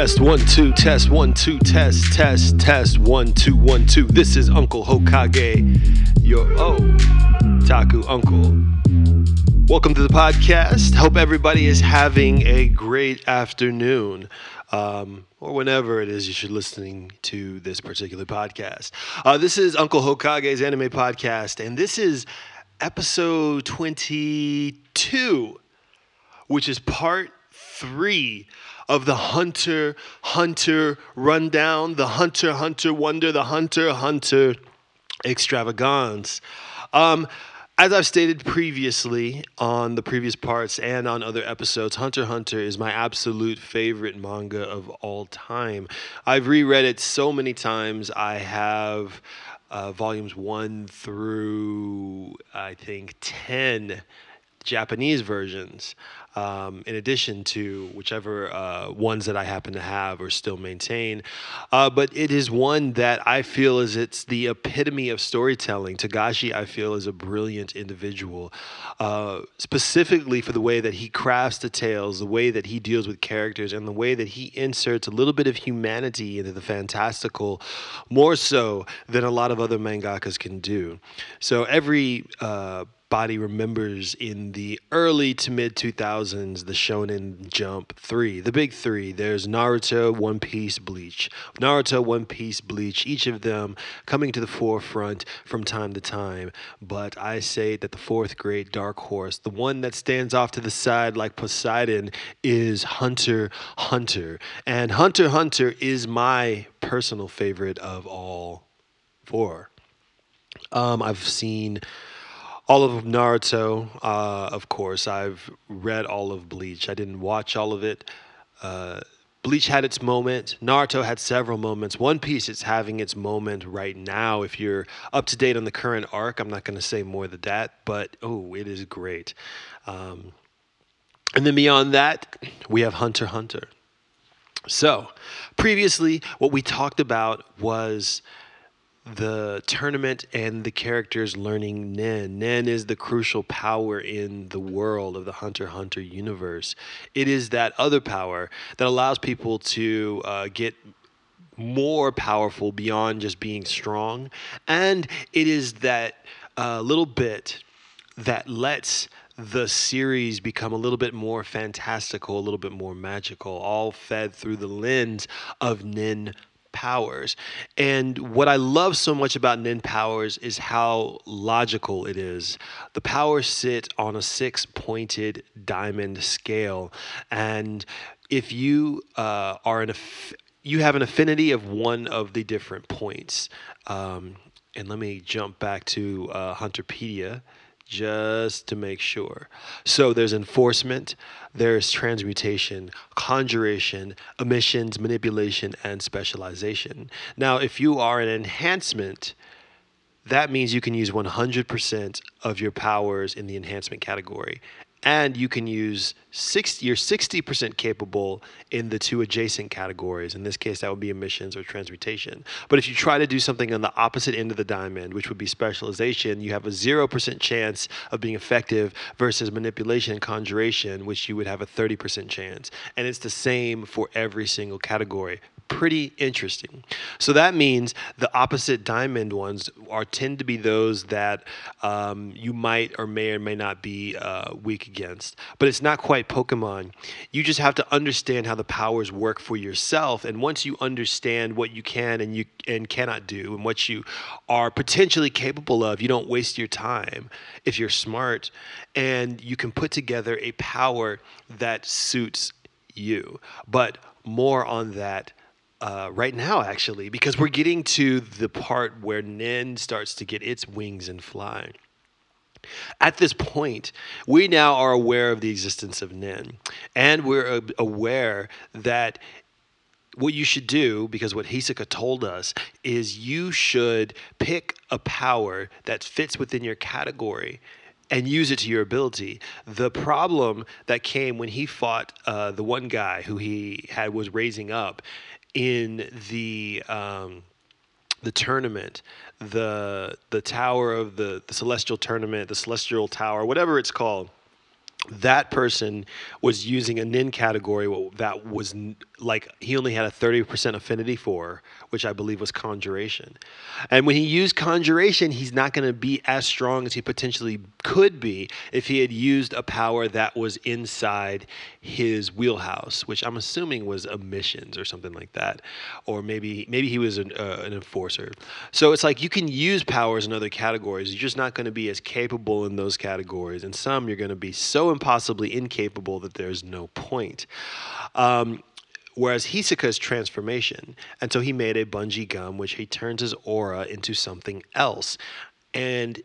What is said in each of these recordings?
Test one two test one two test test test one two one two. This is Uncle Hokage, your oh Taku uncle. Welcome to the podcast. Hope everybody is having a great afternoon, um, or whenever it is you should listening to this particular podcast. Uh, this is Uncle Hokage's anime podcast, and this is episode twenty-two, which is part three of the Hunter Hunter rundown, the Hunter Hunter wonder, the Hunter Hunter extravagance. Um, as I've stated previously on the previous parts and on other episodes, Hunter Hunter is my absolute favorite manga of all time. I've reread it so many times. I have uh, volumes one through, I think, 10 Japanese versions um, in addition to whichever uh, ones that I happen to have or still maintain. Uh, but it is one that I feel is it's the epitome of storytelling. Togashi, I feel, is a brilliant individual, uh, specifically for the way that he crafts the tales, the way that he deals with characters, and the way that he inserts a little bit of humanity into the fantastical, more so than a lot of other mangakas can do. So every uh, body remembers in the early to mid 2000s the shonen jump 3 the big 3 there's Naruto One Piece Bleach. Naruto One Piece Bleach each of them coming to the forefront from time to time. But I say that the fourth great dark horse the one that stands off to the side like Poseidon is Hunter Hunter. And Hunter Hunter is my personal favorite of all four. Um, I've seen all of Naruto, uh, of course. I've read all of Bleach. I didn't watch all of it. Uh, Bleach had its moment. Naruto had several moments. One Piece is having its moment right now. If you're up to date on the current arc, I'm not going to say more than that, but oh, it is great. Um, and then beyond that, we have Hunter Hunter. So, previously, what we talked about was the tournament and the characters learning Nen. Nen is the crucial power in the world of the Hunter Hunter universe. It is that other power that allows people to uh, get more powerful beyond just being strong. And it is that uh, little bit that lets the series become a little bit more fantastical, a little bit more magical, all fed through the lens of Nen powers. And what I love so much about Nin powers is how logical it is. The powers sit on a six pointed diamond scale. And if you uh, are an, aff- you have an affinity of one of the different points. Um, and let me jump back to uh, Hunterpedia just to make sure. So there's enforcement, there's transmutation, conjuration, emissions, manipulation, and specialization. Now, if you are an enhancement, that means you can use 100% of your powers in the enhancement category and you can use 60 you're 60% capable in the two adjacent categories. In this case that would be emissions or transmutation but if you try to do something on the opposite end of the diamond which would be specialization you have a 0% chance of being effective versus manipulation and conjuration which you would have a 30% chance. And it's the same for every single category pretty interesting. So that means the opposite diamond ones are tend to be those that um, you might or may or may not be uh, weak against. But it's not quite Pokemon. You just have to understand how the powers work for yourself, and once you understand what you can and you and cannot do, and what you are potentially capable of, you don't waste your time if you're smart, and you can put together a power that suits you. But more on that uh, right now, actually, because we're getting to the part where Nen starts to get its wings and fly. At this point, we now are aware of the existence of Nen, and we're aware that what you should do, because what Hisoka told us, is you should pick a power that fits within your category and use it to your ability. The problem that came when he fought uh, the one guy who he had was raising up in the um, the tournament, the the tower of the, the celestial tournament, the celestial tower, whatever it's called. that person was using a nin category that was like he only had a 30% affinity for which i believe was conjuration. And when he used conjuration he's not going to be as strong as he potentially could be if he had used a power that was inside his wheelhouse which i'm assuming was emissions or something like that. Or maybe maybe he was an, uh, an enforcer. So it's like you can use powers in other categories. You're just not going to be as capable in those categories. And some you're going to be so impossibly incapable that there's no point. Um, Whereas Hisoka's transformation, and so he made a bungee gum, which he turns his aura into something else. And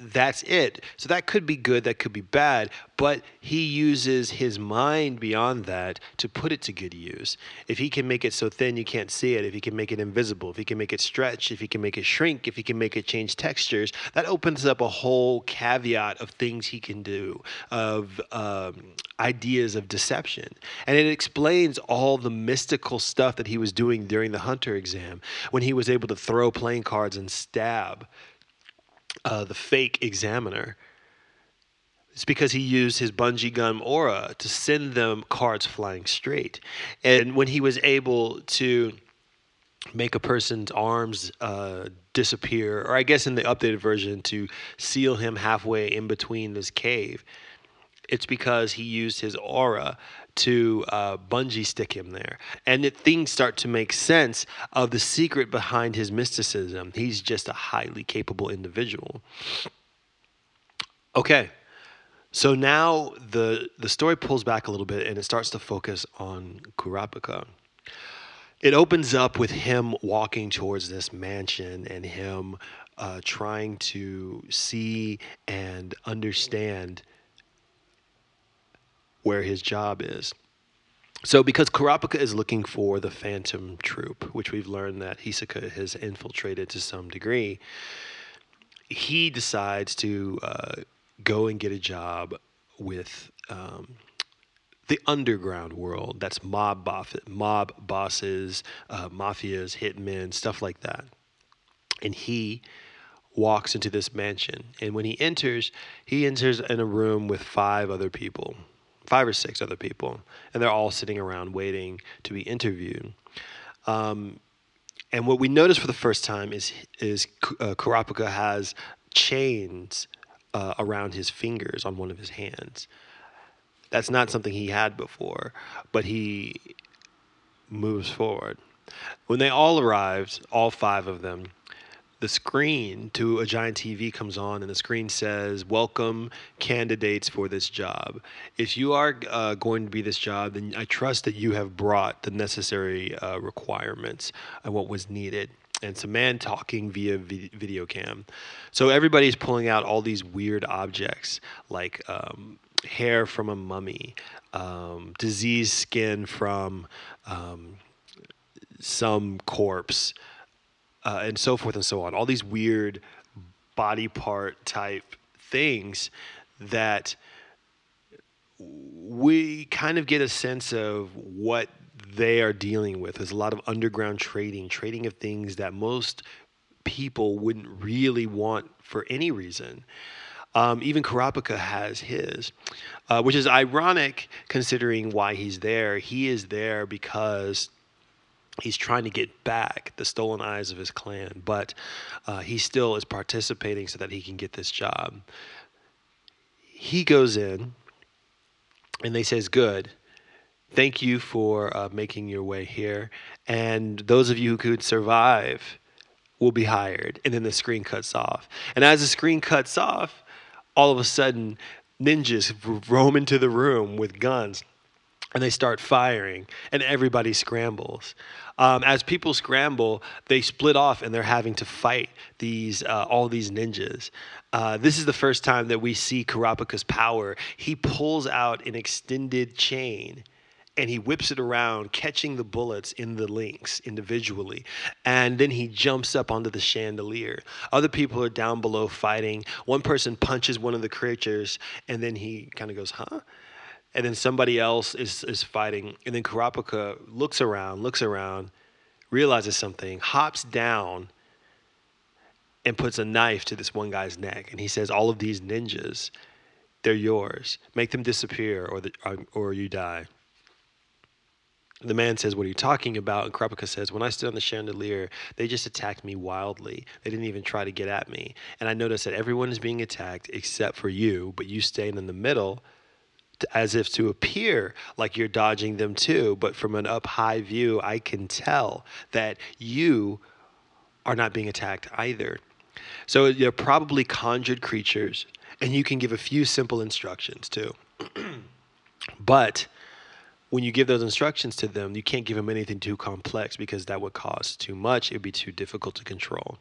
that's it. So that could be good, that could be bad, but he uses his mind beyond that to put it to good use. If he can make it so thin you can't see it, if he can make it invisible, if he can make it stretch, if he can make it shrink, if he can make it change textures, that opens up a whole caveat of things he can do, of um, ideas of deception. And it explains all the mystical stuff that he was doing during the Hunter exam when he was able to throw playing cards and stab uh, the fake examiner. It's because he used his bungee gum aura to send them cards flying straight. And when he was able to make a person's arms uh, disappear, or I guess in the updated version, to seal him halfway in between this cave, it's because he used his aura to uh, bungee stick him there. And that things start to make sense of the secret behind his mysticism. He's just a highly capable individual. Okay. So now the the story pulls back a little bit and it starts to focus on Kurapika. It opens up with him walking towards this mansion and him uh, trying to see and understand where his job is. So, because Kurapika is looking for the Phantom Troop, which we've learned that Hisoka has infiltrated to some degree, he decides to uh, go and get a job with um, the underground world. That's mob, boff- mob bosses, uh, mafias, hitmen, stuff like that. And he walks into this mansion. And when he enters, he enters in a room with five other people five or six other people, and they're all sitting around waiting to be interviewed. Um, and what we notice for the first time is is uh, Kurapika has chains uh, around his fingers on one of his hands. That's not something he had before, but he moves forward. When they all arrived, all five of them, the screen to a giant TV comes on, and the screen says, Welcome candidates for this job. If you are uh, going to be this job, then I trust that you have brought the necessary uh, requirements and what was needed. And it's a man talking via video cam. So everybody's pulling out all these weird objects like um, hair from a mummy, um, diseased skin from um, some corpse uh, and so forth and so on. All these weird body part type things that we kind of get a sense of what they are dealing with. There's a lot of underground trading, trading of things that most people wouldn't really want for any reason. Um, even Kurapika has his, uh, which is ironic considering why he's there. He is there because he's trying to get back the stolen eyes of his clan, but uh, he still is participating so that he can get this job. He goes in, and they says, "Good, thank you for uh, making your way here, and those of you who could survive." Will be hired, and then the screen cuts off. And as the screen cuts off, all of a sudden, ninjas roam into the room with guns and they start firing, and everybody scrambles. Um, as people scramble, they split off and they're having to fight these uh, all these ninjas. Uh, this is the first time that we see Kurapika's power. He pulls out an extended chain and he whips it around, catching the bullets in the links individually. And then he jumps up onto the chandelier. Other people are down below fighting. One person punches one of the creatures, and then he kind of goes, huh? And then somebody else is is fighting, and then Kurapika looks around, looks around, realizes something, hops down, and puts a knife to this one guy's neck, and he says, "All of these ninjas." They're yours. Make them disappear, or the, or, or you die. The man says, What are you talking about? And Kurapika says, When I stood on the chandelier, they just attacked me wildly. They didn't even try to get at me. And I noticed that everyone is being attacked except for you, but you staying in the middle as if to appear like you're dodging them too. But from an up high view, I can tell that you are not being attacked either. So you're probably conjured creatures, and you can give a few simple instructions too. but when you give those instructions to them, you can't give them anything too complex because that would cost too much. It would be too difficult to control.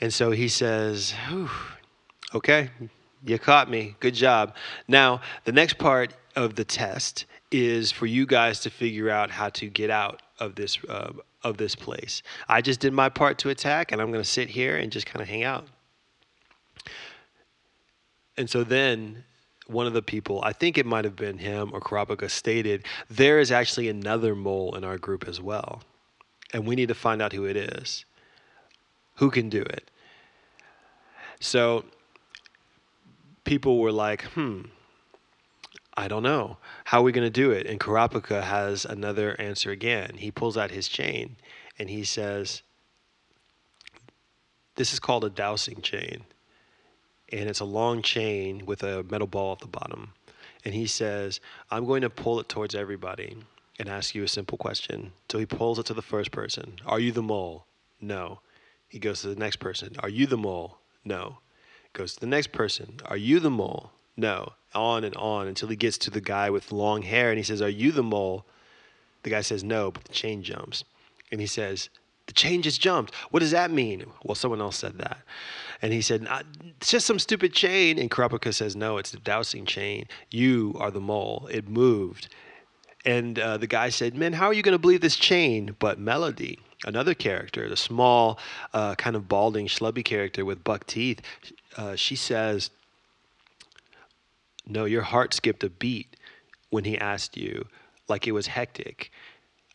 And so he says, okay, you caught me. Good job. Now, the next part of the test is for you guys to figure out how to get out of this uh, of this place. I just did my part to attack, and I'm going to sit here and just kind of hang out. And so then one of the people, I think it might have been him or Kurapika, stated there is actually another mole in our group as well. And we need to find out who it is. Who can do it? So people were like, hmm, I don't know. How are we going to do it? And Kurapika has another answer again. He pulls out his chain and he says, This is called a dowsing chain and it's a long chain with a metal ball at the bottom. And he says, I'm going to pull it towards everybody and ask you a simple question. So he pulls it to the first person Are you the mole? No. He goes to the next person Are you the mole? No. Goes to the next person Are you the mole? No. On and on until he gets to the guy with long hair and he says, Are you the mole? The guy says, No, but the chain jumps. And he says, The chain just jumped. What does that mean? Well, someone else said that. And he said, It's just some stupid chain. And Kurapika says, No, it's the dowsing chain. You are the mole. It moved. And uh, the guy said, Man, how are you going to believe this chain? But Melody, another character, the small, uh, kind of balding, schlubby character with buck teeth, uh, she says, No, your heart skipped a beat when he asked you, like it was hectic.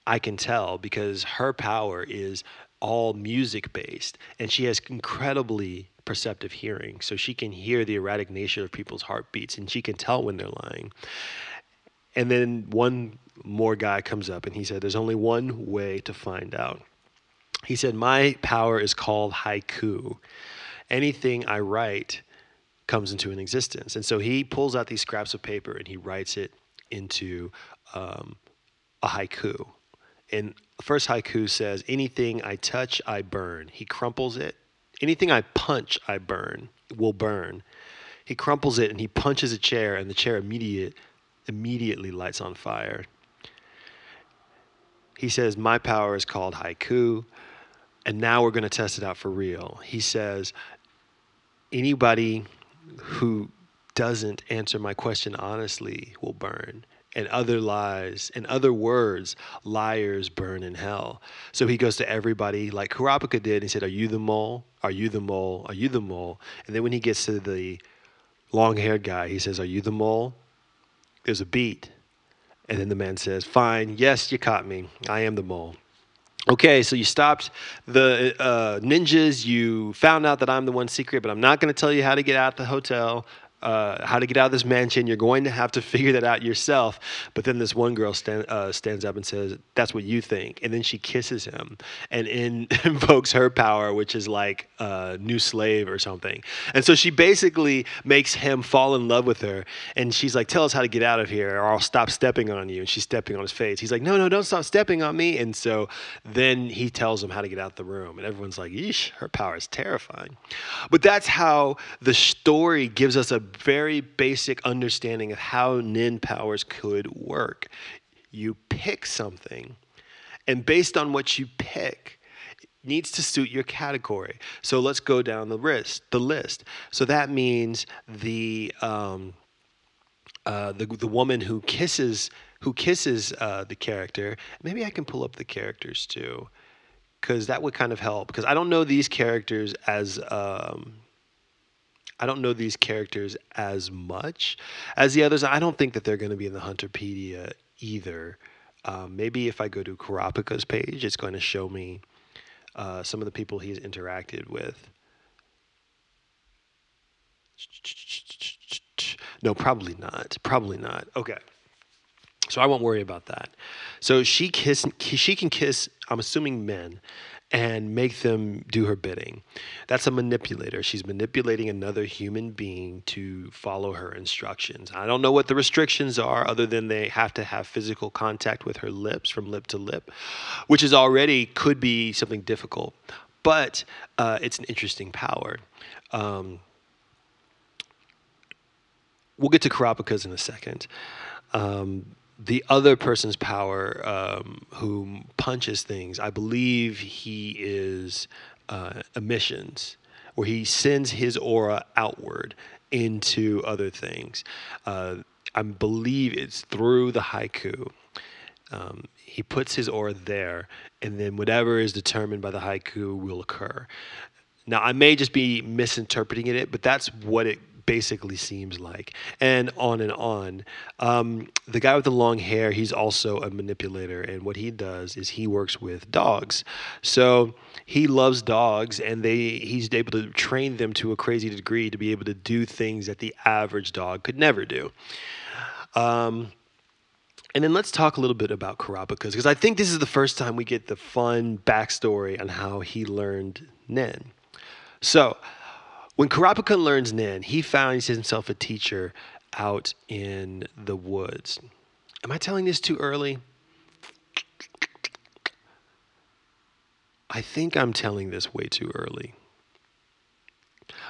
I can tell because her power is all music based and she has incredibly perceptive hearing so she can hear the erratic nature of people's heartbeats and she can tell when they're lying. And then one more guy comes up and he said there's only one way to find out. He said my power is called haiku anything i write comes into an existence and so he pulls out these scraps of paper and he writes it into um, a haiku and first haiku says, Anything I touch, I burn. He crumples it. Anything I punch, I burn, will burn. He crumples it and he punches a chair, and the chair immediate, immediately lights on fire. He says, My power is called haiku, and now we're going to test it out for real. He says, Anybody who doesn't answer my question honestly will burn and other lies and other words, liars burn in hell. So he goes to everybody like Kurapika did. He said, Are you the mole? Are you the mole? Are you the mole? And then when he gets to the long haired guy, he says, Are you the mole? There's a beat. And then the man says, Fine, yes, you caught me. I am the mole. Okay, so you stopped the uh, ninjas. You found out that I'm the one secret, but I'm not going to tell you how to get out of the hotel uh, how to get out of this mansion. You're going to have to figure that out yourself. But then this one girl stand, uh, stands up and says, That's what you think. And then she kisses him and in, invokes her power, which is like a new slave or something. And so she basically makes him fall in love with her. And she's like, Tell us how to get out of here, or I'll stop stepping on you. And she's stepping on his face. He's like, No, no, don't stop stepping on me. And so then he tells him how to get out the room. And everyone's like, Yeesh, her power is terrifying. But that's how the story gives us a very basic understanding of how nin powers could work. You pick something, and based on what you pick, needs to suit your category. So let's go down the list. The list. So that means the um, uh, the the woman who kisses who kisses uh, the character. Maybe I can pull up the characters too, because that would kind of help. Because I don't know these characters as um, I don't know these characters as much as the others. I don't think that they're going to be in the Hunterpedia either. Um, maybe if I go to Kurapika's page, it's going to show me uh, some of the people he's interacted with. No, probably not. Probably not. Okay. So I won't worry about that. So she kiss she can kiss I'm assuming men and make them do her bidding. That's a manipulator. She's manipulating another human being to follow her instructions. I don't know what the restrictions are other than they have to have physical contact with her lips from lip to lip, which is already could be something difficult, but uh, it's an interesting power. Um, we'll get to Kurapika's in a second. Um, the other person's power um, who punches things, I believe he is uh, emissions, where he sends his aura outward into other things. Uh, I believe it's through the haiku. Um, he puts his aura there, and then whatever is determined by the haiku will occur. Now, I may just be misinterpreting it, but that's what it basically seems like, and on and on. Um, the guy with the long hair, he's also a manipulator, and what he does is he works with dogs. So he loves dogs, and they he's able to train them to a crazy degree to be able to do things that the average dog could never do. Um, and then let's talk a little bit about Kurapika's, because I think this is the first time we get the fun backstory on how he learned Nen. So, when Kurapika learns Nin, he finds himself a teacher out in the woods. Am I telling this too early? I think I'm telling this way too early.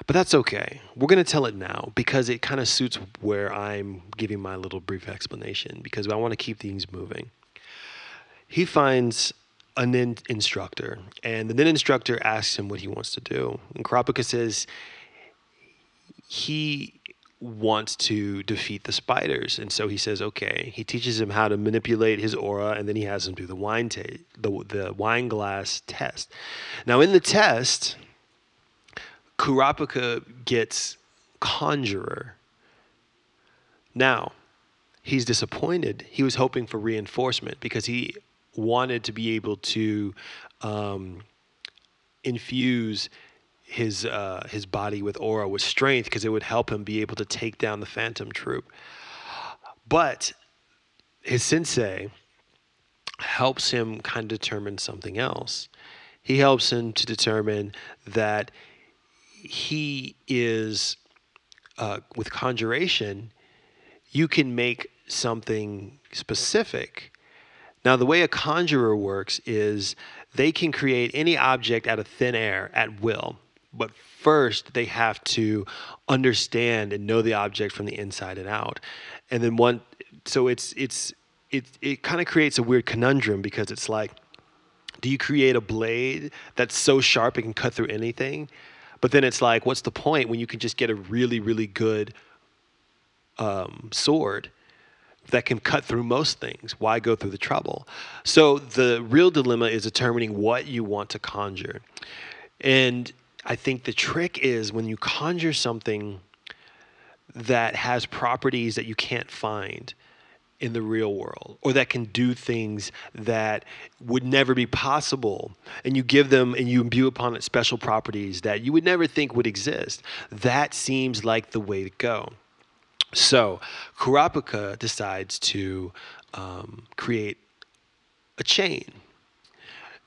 But that's okay. We're going to tell it now because it kind of suits where I'm giving my little brief explanation because I want to keep things moving. He finds a nin instructor, and the nin instructor asks him what he wants to do. And Kurapika says he wants to defeat the spiders, and so he says, "Okay." He teaches him how to manipulate his aura, and then he has him do the wine ta- the the wine glass test. Now, in the test, Kurapika gets conjurer. Now, he's disappointed. He was hoping for reinforcement because he wanted to be able to um, infuse his uh, his body with aura with strength because it would help him be able to take down the phantom troop. But his sensei helps him kind of determine something else. He helps him to determine that he is uh, with conjuration. You can make something specific. Now, the way a conjurer works is they can create any object out of thin air at will but first they have to understand and know the object from the inside and out. And then one so it's it's it, it kind of creates a weird conundrum because it's like do you create a blade that's so sharp it can cut through anything? But then it's like what's the point when you can just get a really really good um, sword that can cut through most things? Why go through the trouble? So the real dilemma is determining what you want to conjure. And I think the trick is when you conjure something that has properties that you can't find in the real world or that can do things that would never be possible and you give them and you imbue upon it special properties that you would never think would exist that seems like the way to go. So kurapika decides to um, create a chain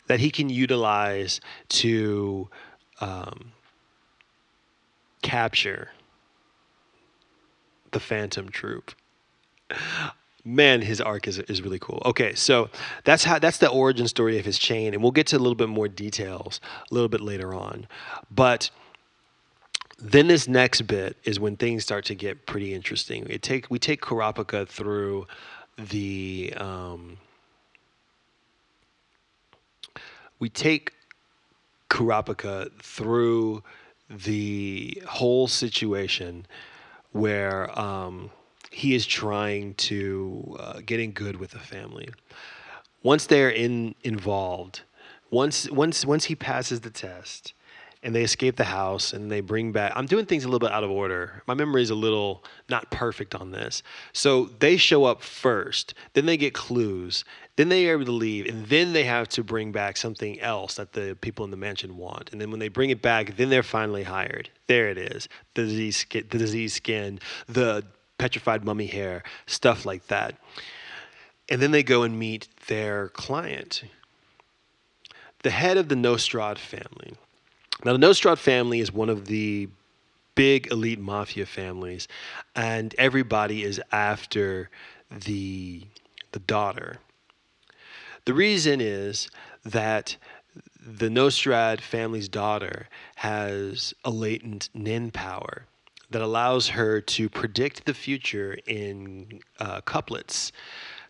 that he can utilize to um, capture the Phantom Troop. Man, his arc is, is really cool. Okay, so that's how that's the origin story of his chain, and we'll get to a little bit more details a little bit later on. But then this next bit is when things start to get pretty interesting. We take we take Kurapika through the um, we take Kurapika through the whole situation where um, he is trying to uh, getting good with the family. Once they're in involved, once once once he passes the test, and they escape the house and they bring back i'm doing things a little bit out of order. My memory is a little not perfect on this. So they show up first then they get clues then they are able to leave and then they have to bring back something else that the people in the mansion want. And then when they bring it back then they're finally hired. There it is. The disease the disease skin the petrified mummy hair, stuff like that. And then they go and meet their client, the head of the Nostrad family. Now, the Nostrad family is one of the big elite mafia families, and everybody is after the the daughter. The reason is that the Nostrad family's daughter has a latent nin power that allows her to predict the future in uh, couplets.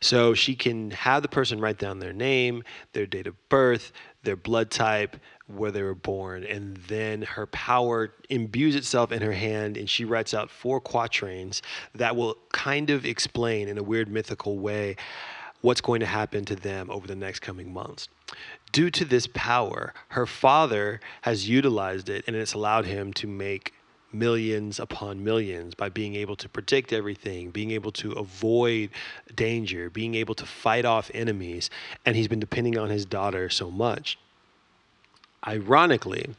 So she can have the person write down their name, their date of birth, their blood type, where they were born, and then her power imbues itself in her hand, and she writes out four quatrains that will kind of explain in a weird mythical way what's going to happen to them over the next coming months. Due to this power, her father has utilized it, and it's allowed him to make millions upon millions by being able to predict everything, being able to avoid danger, being able to fight off enemies, and he's been depending on his daughter so much. Ironically,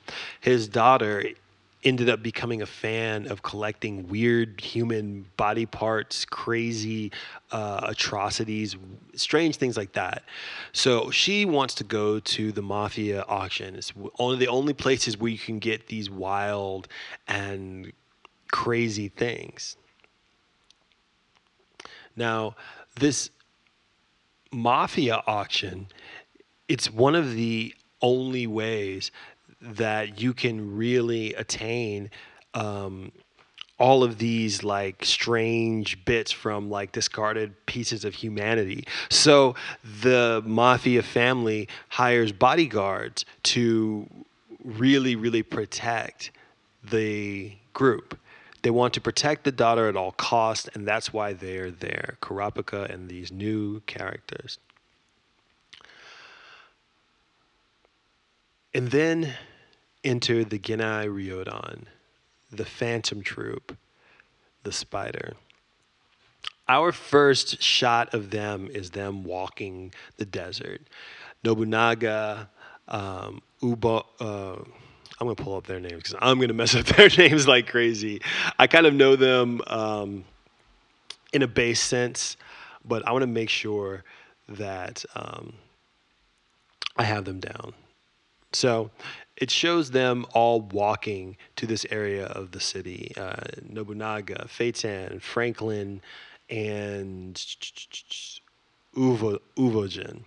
his daughter ended up becoming a fan of collecting weird human body parts, crazy uh, atrocities, strange things like that. So she wants to go to the mafia auction. It's one of the only places where you can get these wild and crazy things. Now, this mafia auction, it's one of the only ways that you can really attain um, all of these like strange bits from like discarded pieces of humanity. So the mafia family hires bodyguards to really, really protect the group. They want to protect the daughter at all costs, and that's why they're there. Kurapika and these new characters. And then enter the Genei Ryodan, the Phantom Troop, the Spider. Our first shot of them is them walking the desert. Nobunaga, um, Ubo, uh, I'm gonna pull up their names because I'm gonna mess up their names like crazy. I kind of know them um, in a base sense, but I want to make sure that um, I have them down. So it shows them all walking to this area of the city. Uh, Nobunaga, Feitan, Franklin, and Uvo, Uvojin.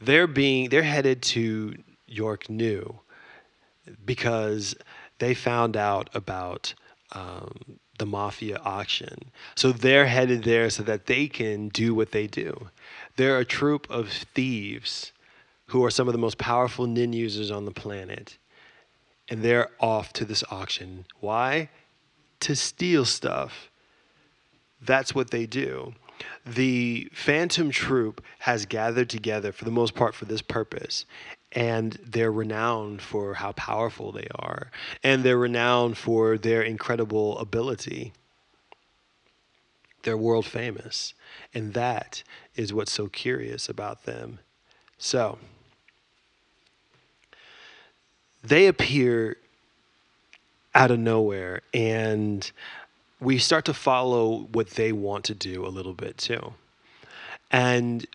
They're being they're headed to York New because they found out about um, the mafia auction. So they're headed there so that they can do what they do. They're a troop of thieves who are some of the most powerful nin users on the planet. And they're off to this auction. Why? To steal stuff. That's what they do. The Phantom Troop has gathered together for the most part for this purpose. And they're renowned for how powerful they are. And they're renowned for their incredible ability. They're world famous. And that is what's so curious about them. So, they appear out of nowhere and we start to follow what they want to do a little bit too. And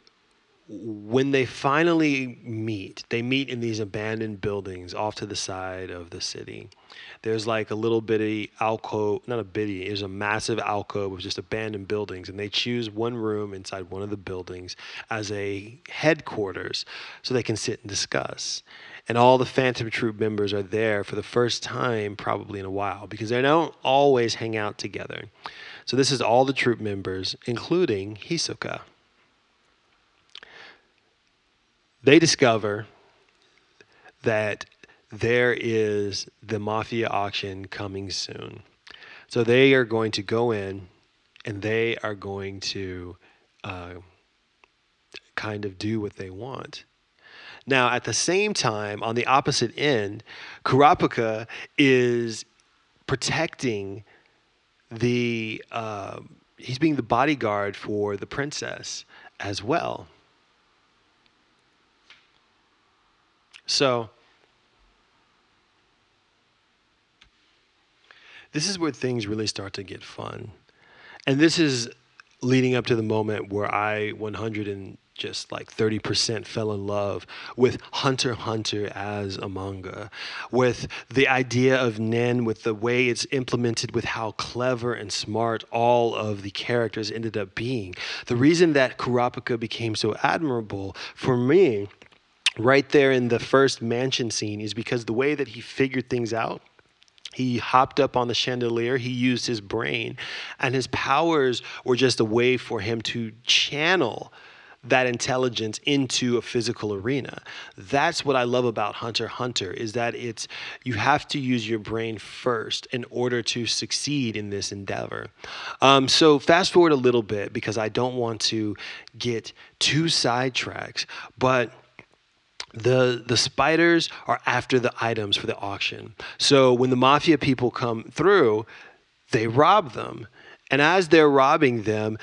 when they finally meet, they meet in these abandoned buildings off to the side of the city. There's like a little bitty alcove, not a bitty, there's a massive alcove of just abandoned buildings. And they choose one room inside one of the buildings as a headquarters so they can sit and discuss and all the Phantom Troop members are there for the first time, probably in a while, because they don't always hang out together. So this is all the troop members, including Hisoka. They discover that there is the mafia auction coming soon. So they are going to go in and they are going to uh, kind of do what they want. Now, at the same time, on the opposite end, Kurapika is protecting the, uh, he's being the bodyguard for the princess as well. So, this is where things really start to get fun. And this is leading up to the moment where I 100 and just like 30% fell in love with Hunter Hunter as a manga, with the idea of Nen, with the way it's implemented, with how clever and smart all of the characters ended up being. The reason that Kurapika became so admirable for me, right there in the first mansion scene, is because the way that he figured things out he hopped up on the chandelier. He used his brain, and his powers were just a way for him to channel that intelligence into a physical arena. That's what I love about Hunter Hunter is that it's you have to use your brain first in order to succeed in this endeavor. Um, so fast forward a little bit because I don't want to get too sidetracked, but the the spiders are after the items for the auction. So when the mafia people come through, they rob them. And as they're robbing them,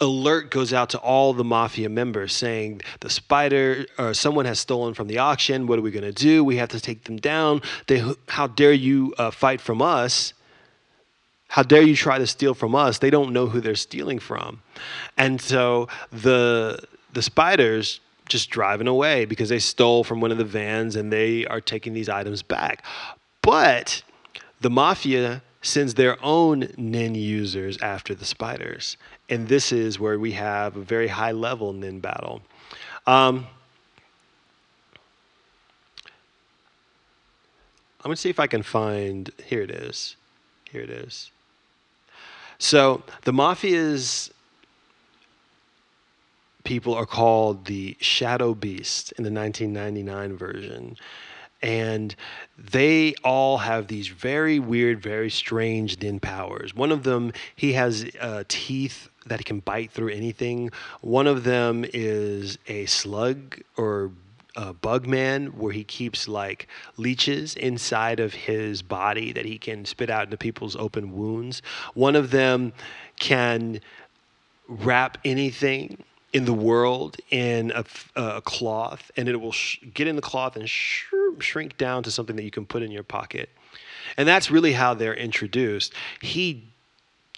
alert goes out to all the mafia members saying the spider or someone has stolen from the auction. What are we going to do? We have to take them down. They, how dare you uh, fight from us? How dare you try to steal from us? They don't know who they're stealing from. And so the the spiders just driving away because they stole from one of the vans and they are taking these items back. But the mafia sends their own nin users after the spiders. And this is where we have a very high level nin battle. Um, I'm going to see if I can find. Here it is. Here it is. So the mafia's people are called the Shadow Beast in the 1999 version. And they all have these very weird, very strange Nen powers. One of them, he has uh, teeth that can bite through anything. One of them is a slug or a bug man where he keeps like leeches inside of his body that he can spit out into people's open wounds. One of them can wrap anything in the world in a, a cloth, and it will sh- get in the cloth and sh- shrink down to something that you can put in your pocket. And that's really how they're introduced. He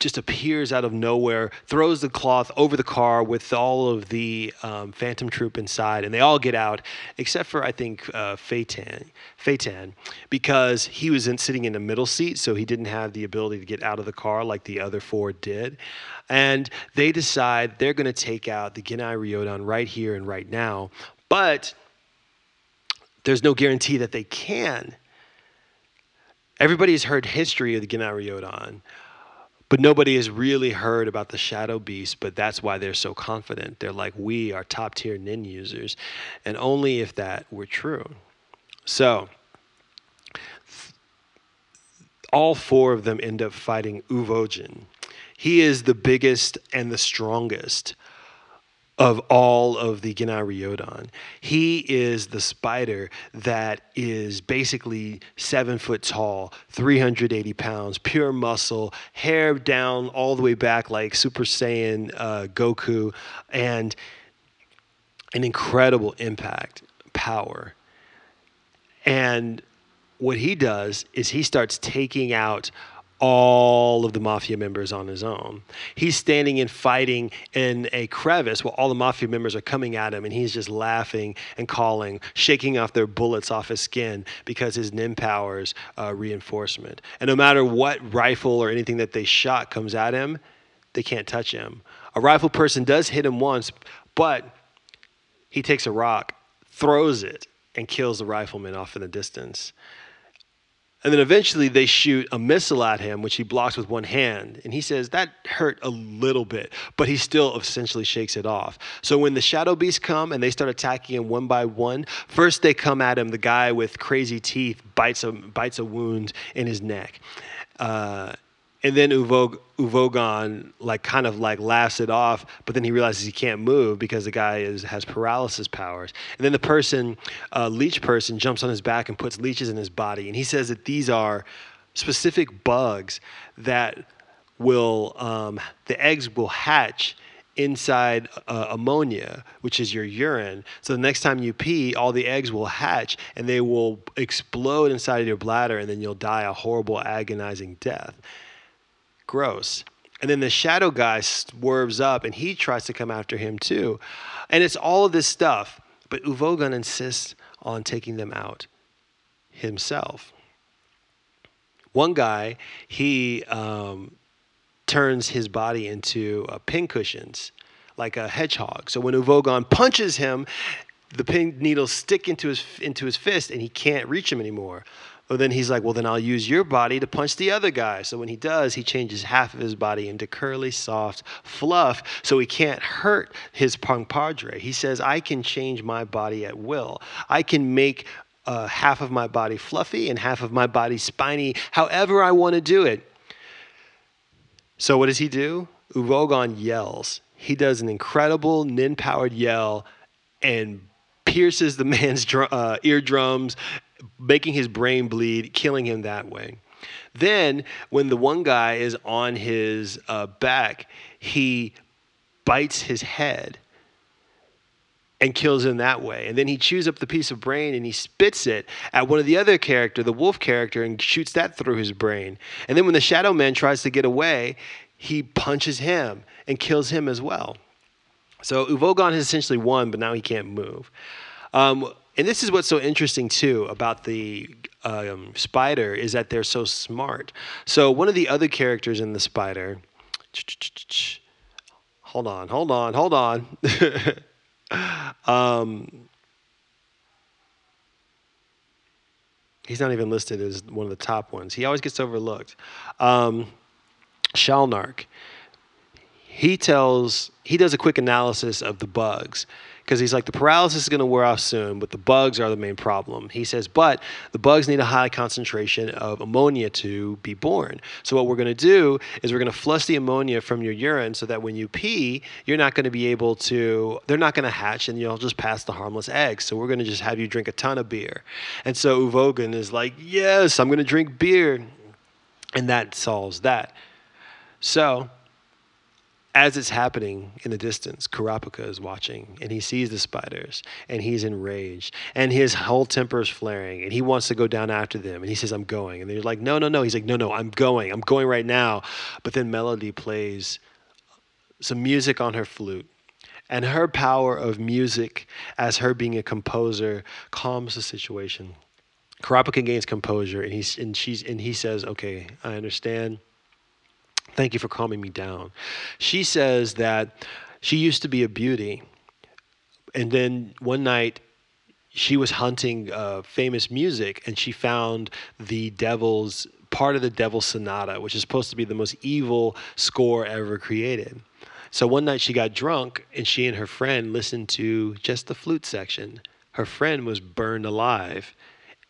just appears out of nowhere, throws the cloth over the car with all of the um, Phantom Troop inside, and they all get out, except for I think uh, Feitan, because he was in, sitting in the middle seat, so he didn't have the ability to get out of the car like the other four did. And they decide they're going to take out the Genei Ryodan right here and right now, but there's no guarantee that they can. Everybody has heard history of the Genei Ryodan but nobody has really heard about the shadow beast but that's why they're so confident they're like we are top tier nin users and only if that were true so all four of them end up fighting Uvojin. he is the biggest and the strongest of all of the Genei Ryodan. He is the spider that is basically seven foot tall, 380 pounds, pure muscle, hair down all the way back like Super Saiyan uh, Goku, and an incredible impact, power. And what he does is he starts taking out all of the mafia members on his own. He's standing and fighting in a crevice while all the mafia members are coming at him, and he's just laughing and calling, shaking off their bullets off his skin because his Nim powers uh, reinforcement. And no matter what rifle or anything that they shot comes at him, they can't touch him. A rifle person does hit him once, but he takes a rock, throws it, and kills the rifleman off in the distance. And then eventually they shoot a missile at him, which he blocks with one hand. And he says that hurt a little bit, but he still essentially shakes it off. So when the shadow beasts come and they start attacking him one by one, first they come at him. The guy with crazy teeth bites a bites a wound in his neck. Uh, and then Uvog, Uvogin like kind of like laughs it off, but then he realizes he can't move because the guy is has paralysis powers. And then the person, uh, leech person, jumps on his back and puts leeches in his body, and he says that these are specific bugs that will um, the eggs will hatch inside uh, ammonia, which is your urine. So the next time you pee, all the eggs will hatch and they will explode inside of your bladder, and then you'll die a horrible, agonizing death. Gross. And then the shadow guy swerves up and he tries to come after him too. And it's all of this stuff. But Uvogin insists on taking them out himself. One guy, he um, turns his body into uh, pincushions, like a hedgehog. So when Uvogin punches him, the pin needles stick into his into his fist, and he can't reach him anymore. Well, then he's like, well, then I'll use your body to punch the other guy. So when he does, he changes half of his body into curly, soft fluff so he can't hurt his compadre. He says, I can change my body at will. I can make uh, half of my body fluffy and half of my body spiny, however I want to do it. So what does he do? Uvogin yells. He does an incredible nin powered yell and pierces the man's dr- uh, eardrums making his brain bleed, killing him that way. Then, when the one guy is on his uh, back, he bites his head and kills him that way. And then he chews up the piece of brain and he spits it at one of the other character, the wolf character, and shoots that through his brain. And then when the shadow man tries to get away, he punches him and kills him as well. So Uvogin has essentially won, but now he can't move. Um, and this is what's so interesting too about the um, spider is that they're so smart. So one of the other characters in the spider, hold on, hold on, hold on. um, he's not even listed as one of the top ones. He always gets overlooked. Um, Shalnark. He tells he does a quick analysis of the bugs because he's like, the paralysis is going to wear off soon, but the bugs are the main problem. He says, but the bugs need a high concentration of ammonia to be born. So what we're going to do is we're going to flush the ammonia from your urine so that when you pee, you're not going to be able to, they're not going to hatch and you'll just pass the harmless eggs. So we're going to just have you drink a ton of beer. And so Uvogin is like, yes, I'm going to drink beer. And that solves that. So as it's happening in the distance, Kurapika is watching and he sees the spiders and he's enraged and his whole temper is flaring and he wants to go down after them and he says, I'm going. And they're like, no, no, no. He's like, no, no, I'm going. I'm going right now. But then Melody plays some music on her flute. And her power of music, as her being a composer, calms the situation. Kurapika gains composure and, he's, and, she's, and he says, okay, I understand Thank you for calming me down. She says that she used to be a beauty. And then one night, she was hunting uh, famous music and she found the devil's part of the devil's sonata, which is supposed to be the most evil score ever created. So one night she got drunk and she and her friend listened to just the flute section. Her friend was burned alive.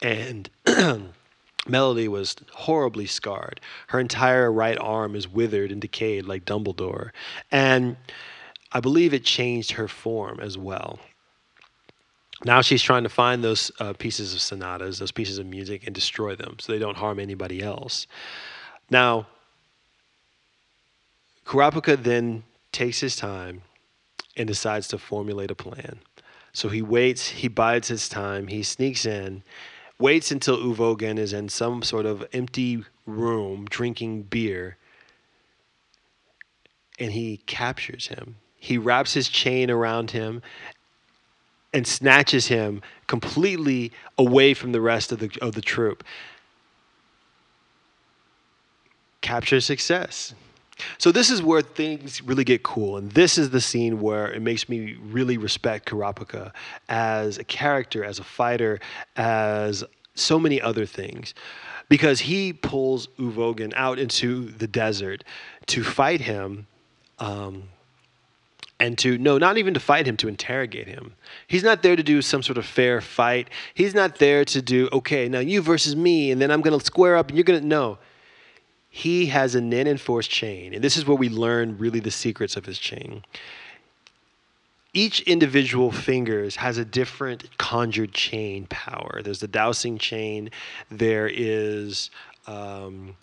And Melody was horribly scarred. Her entire right arm is withered and decayed like Dumbledore. And I believe it changed her form as well. Now she's trying to find those uh, pieces of sonatas, those pieces of music, and destroy them so they don't harm anybody else. Now, Kurapika then takes his time and decides to formulate a plan. So he waits, he bides his time, he sneaks in, waits until Uvogin is in some sort of empty room drinking beer, and he captures him. He wraps his chain around him and snatches him completely away from the rest of the, of the troop. Capture success. So this is where things really get cool, and this is the scene where it makes me really respect Kurapika as a character, as a fighter, as so many other things, because he pulls Uvogin out into the desert to fight him. Um, and to no not even to fight him to interrogate him he's not there to do some sort of fair fight he's not there to do okay now you versus me and then i'm going to square up and you're going to no he has a nin enforced chain. And this is where we learn really the secrets of his chain. Each individual fingers has a different conjured chain power. There's the dowsing chain, there is um,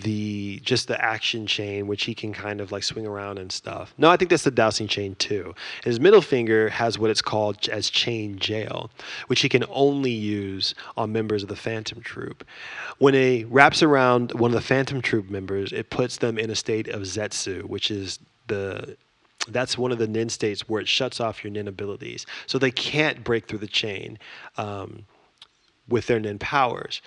the just the action chain, which he can kind of like swing around and stuff. No, I think that's the dowsing chain too. His middle finger has what it's called as chain jail, which he can only use on members of the Phantom Troop. When it wraps around one of the Phantom Troop members, it puts them in a state of Zetsu, which is the that's one of the nin states where it shuts off your nin abilities. So they can't break through the chain. Um, with their nin powers.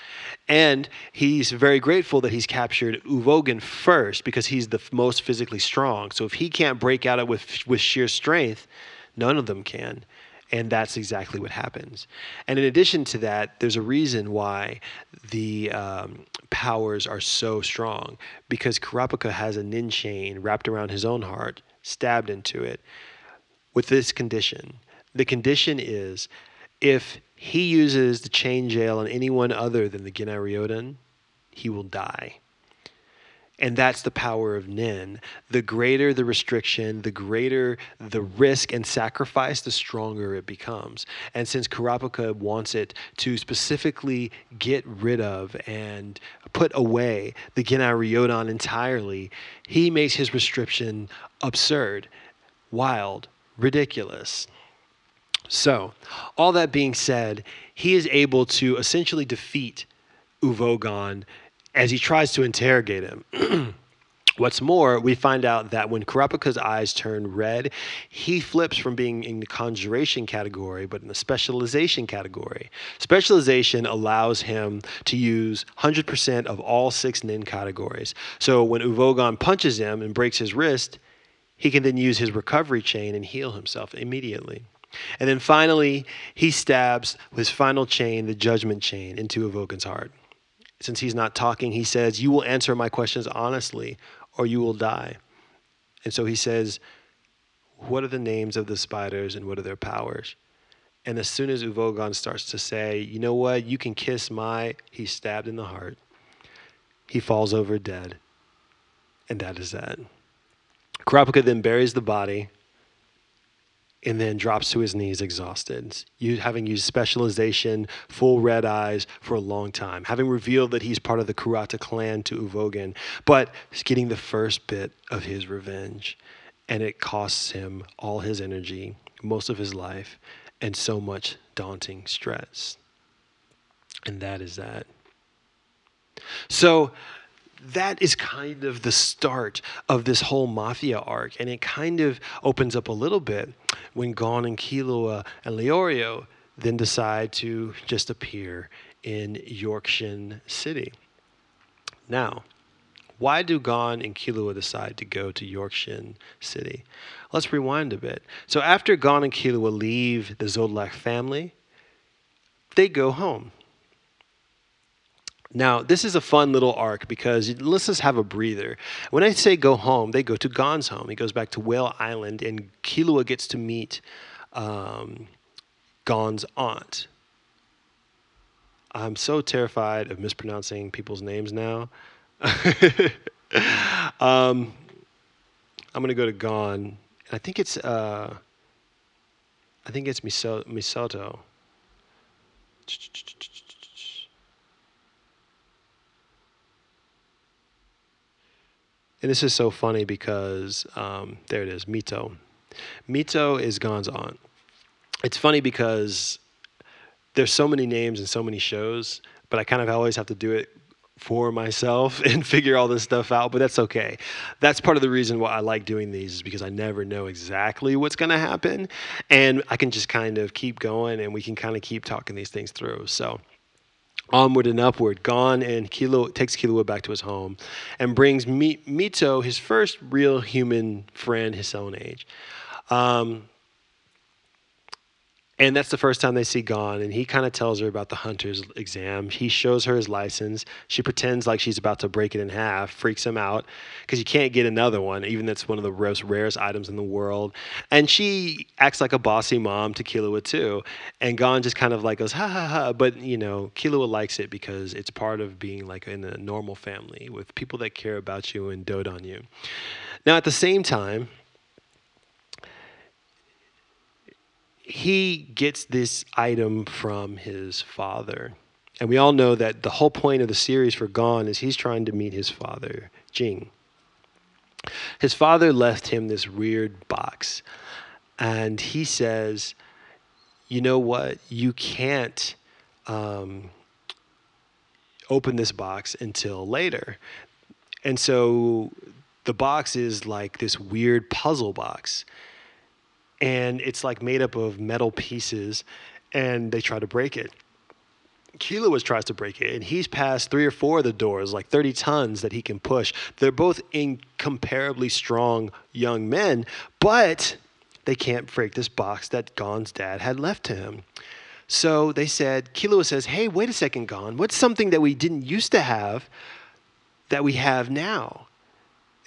And he's very grateful that he's captured Uvogin first because he's the most physically strong. So if he can't break out of it with, with sheer strength, none of them can. And that's exactly what happens. And in addition to that, there's a reason why the um, powers are so strong because Kurapika has a nin chain wrapped around his own heart, stabbed into it with this condition. The condition is if he uses the chain jail on anyone other than the Genei Ryodan, he will die. And that's the power of Nin. The greater the restriction, the greater the risk and sacrifice, the stronger it becomes. And since Kurapika wants it to specifically get rid of and put away the Genei Ryodan entirely, he makes his restriction absurd, wild, ridiculous. So, all that being said, he is able to essentially defeat Uvogin as he tries to interrogate him. What's more, we find out that when Kurapika's eyes turn red, he flips from being in the conjuration category, but in the specialization category. Specialization allows him to use 100% of all six nin categories. So when Uvogin punches him and breaks his wrist, he can then use his recovery chain and heal himself immediately. And then finally, he stabs his final chain, the judgment chain, into Uvogin's heart. Since he's not talking, he says, You will answer my questions honestly, or you will die. And so he says, What are the names of the spiders and what are their powers? And as soon as Uvogin starts to say, You know what? You can kiss my, he's stabbed in the heart. He falls over dead. And that is that. Kurapika then buries the body and then drops to his knees exhausted, you, having used specialization, full red eyes for a long time, having revealed that he's part of the Kurta clan to Uvogin, but getting the first bit of his revenge. And it costs him all his energy, most of his life, and so much daunting stress. And that is that. So, that is kind of the start of this whole mafia arc. And it kind of opens up a little bit when Gon and Killua and Leorio then decide to just appear in Yorkshin City. Now, why do Gon and Killua decide to go to Yorkshin City? Let's rewind a bit. So after Gon and Killua leave the Zoldyck family, they go home. Now, this is a fun little arc because let's just have a breather. When I say go home, they go to Gon's home. He goes back to Whale Island, and Killua gets to meet um, Gon's aunt. I'm so terrified of mispronouncing people's names now. um, I'm gonna go to Gon. I think it's uh, I think it's Miso- Misoto. And this is so funny because um, there it is, Mito. Mito is Gon's aunt. It's funny because there's so many names and so many shows, but I kind of always have to do it for myself and figure all this stuff out, but that's okay. That's part of the reason why I like doing these is because I never know exactly what's going to happen and I can just kind of keep going and we can kind of keep talking these things through. So, onward and upward. Gon and Killua takes Killua back to his home and brings Mito, his first real human friend, his own age. Um, and that's the first time they see Gon, and he kind of tells her about the hunter's exam. He shows her his license. She pretends like she's about to break it in half, freaks him out because you can't get another one, even that's one of the most rarest items in the world. And she acts like a bossy mom to Killua too. And Gon just kind of like goes ha ha ha, but you know Killua likes it because it's part of being like in a normal family with people that care about you and dote on you. Now at the same time he gets this item from his father. And we all know that the whole point of the series for Gon is he's trying to meet his father, Jing. His father left him this weird box. And he says, You know what? You can't um, open this box until later. And so the box is like this weird puzzle box. And it's like made up of metal pieces, and they try to break it. Killua tries to break it, and he's passed three or four of the doors, like 30 tons that he can push. They're both incomparably strong young men, but they can't break this box that Gon's dad had left to him. So they said, Killua says, Hey, wait a second, Gon. What's something that we didn't used to have that we have now?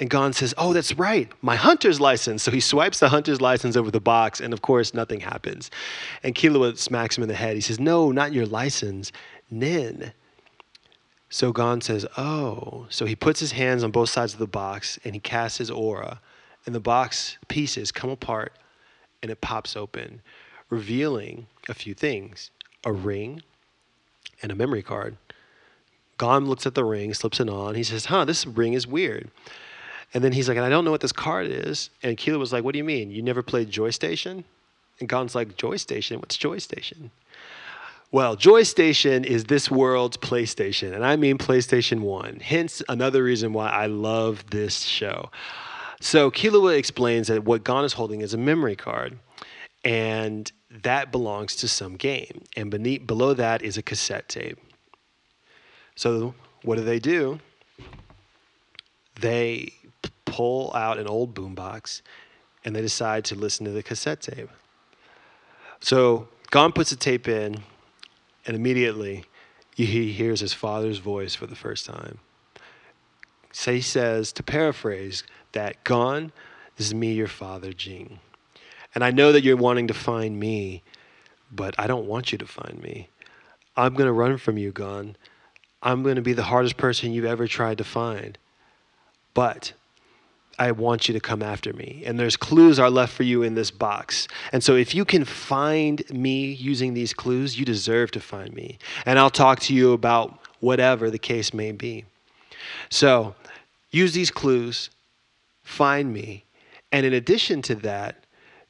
And Gon says, Oh, that's right, my hunter's license. So he swipes the hunter's license over the box, and of course, nothing happens. And Killua smacks him in the head. He says, No, not your license, Nin. So Gon says, Oh. So he puts his hands on both sides of the box and he casts his aura, and the box pieces come apart and it pops open, revealing a few things a ring and a memory card. Gon looks at the ring, slips it on. He says, Huh, this ring is weird. And then he's like, and I don't know what this card is. And Killua was like, What do you mean? You never played Joy Station? And Gon's like, Joy Station? What's Joy Station? Well, Joy Station is this world's PlayStation, and I mean PlayStation 1. Hence, another reason why I love this show. So, Killua explains that what Gon is holding is a memory card, and that belongs to some game. And beneath, below that is a cassette tape. So, what do they do? They pull out an old boombox and they decide to listen to the cassette tape. So Gon puts the tape in, and immediately he hears his father's voice for the first time. So he says, to paraphrase, that Gon, this is me, your father, Jing. And I know that you're wanting to find me, but I don't want you to find me. I'm going to run from you, Gon. I'm going to be the hardest person you've ever tried to find. But I want you to come after me. And there's clues are left for you in this box. And so if you can find me using these clues, you deserve to find me. And I'll talk to you about whatever the case may be. So use these clues, find me. And in addition to that,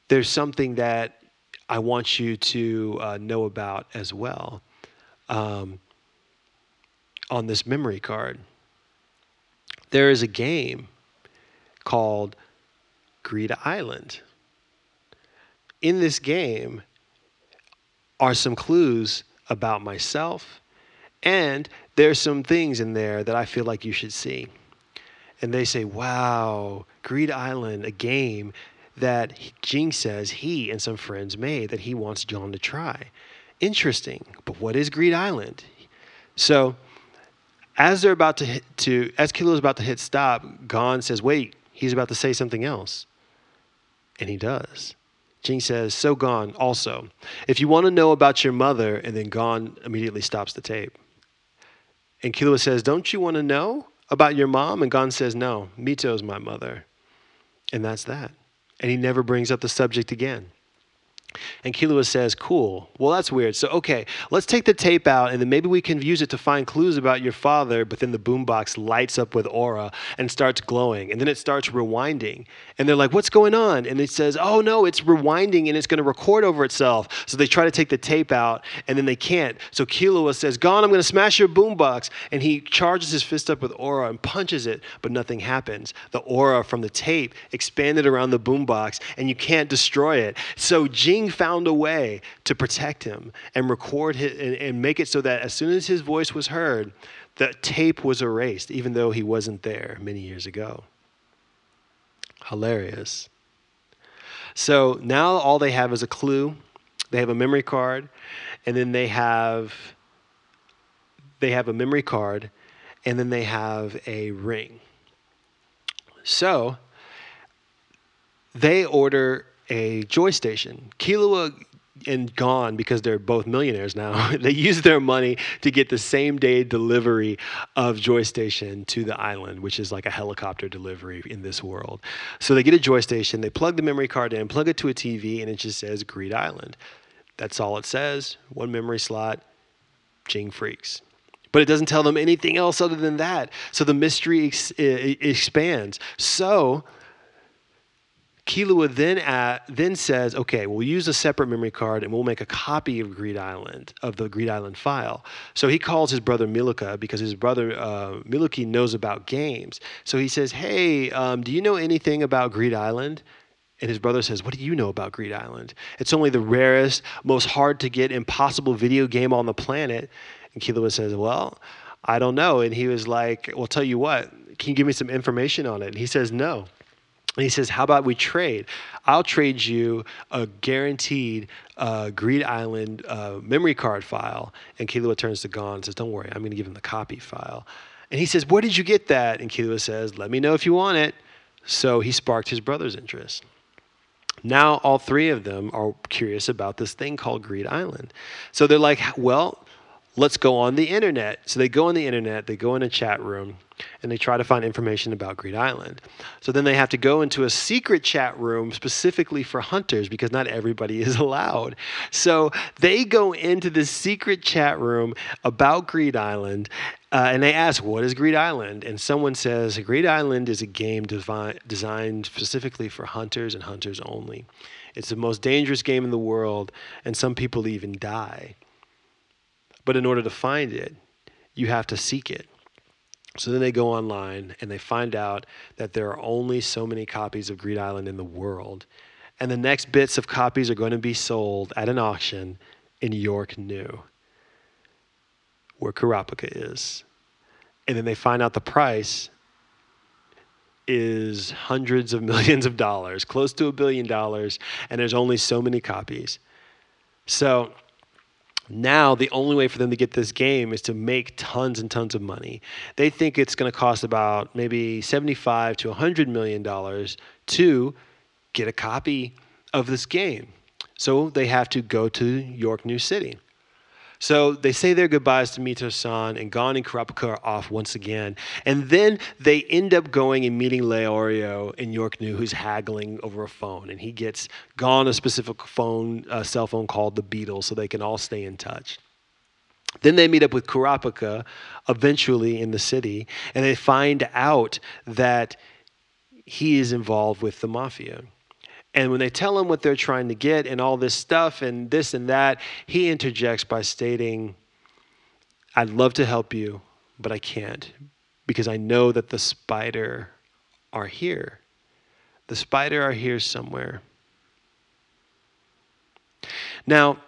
there's something that I want you to uh, know about as well um, on this memory card. There is a game called Greed Island. In this game are some clues about myself, and there's some things in there that I feel like you should see. And they say, wow, Greed Island, a game that Jing says he and some friends made that he wants Gon to try. Interesting, but what is Greed Island? So, as they're about to hit, to as Killua is about to hit stop, Gon says, "Wait, he's about to say something else. And he does. Jing says, So Gon also, if you want to know about your mother, and then Gon immediately stops the tape. And Killua says, Don't you want to know about your mom? And Gon says, No, Mito's my mother. And that's that. And he never brings up the subject again. And Killua says, Cool. Well, that's weird. So, okay, let's take the tape out and then maybe we can use it to find clues about your father. But then the boombox lights up with aura and starts glowing. And then it starts rewinding. And they're like, What's going on? And it says, Oh, no, it's rewinding and it's going to record over itself. So they try to take the tape out and then they can't. So Killua says, Gon, I'm going to smash your boombox. And he charges his fist up with aura and punches it, but nothing happens. The aura from the tape expanded around the boombox and you can't destroy it. So Jing found a way to protect him and record his, and, and make it so that as soon as his voice was heard, the tape was erased, even though he wasn't there many years ago. Hilarious. So now all they have is a clue. They have a memory card, and then they have they have a memory card, and then they have a ring. So they order a joy station. Killua and Gon, because they're both millionaires now, they use their money to get the same day delivery of Joy Station to the island, which is like a helicopter delivery in this world. So they get a Joy Station, they plug the memory card in, plug it to a TV, and it just says Greed Island. That's all it says. One memory slot, Jing freaks. But it doesn't tell them anything else other than that. So the mystery ex- expands. So Killua then at, then says, okay, we'll use a separate memory card and we'll make a copy of Greed Island of the Greed Island file. So he calls his brother Miluki because his brother uh, Miluki knows about games. So he says, hey, um, do you know anything about Greed Island? And his brother says, What do you know about Greed Island? It's only the rarest, most hard to get, impossible video game on the planet. And Killua says, Well, I don't know. And he was like, Well, tell you what, can you give me some information on it? And he says, No. And he says, How about we trade? I'll trade you a guaranteed uh, Greed Island uh, memory card file. And Killua turns to Gon and says, Don't worry, I'm going to give him the copy file. And he says, Where did you get that? And Killua says, Let me know if you want it. So he sparked his brother's interest. Now, all three of them are curious about this thing called Greed Island. So they're like, Well, let's go on the internet. So they go on the internet, they go in a chat room, and they try to find information about Greed Island. So then they have to go into a secret chat room specifically for hunters because not everybody is allowed. So they go into this secret chat room about Greed Island. Uh, and they ask, What is Greed Island? And someone says, Greed Island is a game devi- designed specifically for hunters and hunters only. It's the most dangerous game in the world, and some people even die. But in order to find it, you have to seek it. So then they go online and they find out that there are only so many copies of Greed Island in the world. And the next bits of copies are going to be sold at an auction in York New, where Kurapika is. And then they find out the price is hundreds of millions of dollars, close to a billion dollars, and there's only so many copies. So now, the only way for them to get this game is to make tons and tons of money. They think it's going to cost about maybe 75 to 100 million dollars to get a copy of this game. So they have to go to York New City. So they say their goodbyes to Mito-san, and Gon and Kurapika are off once again. And then they end up going and meeting Leorio in York New, who's haggling over a phone. And he gets Gon a specific phone, a cell phone called the Beetle, so they can all stay in touch. Then they meet up with Kurapika eventually in the city, and they find out that he is involved with the mafia. And when they tell him what they're trying to get and all this stuff and this and that, he interjects by stating, I'd love to help you, but I can't because I know that the spider are here. The spider are here somewhere. Now,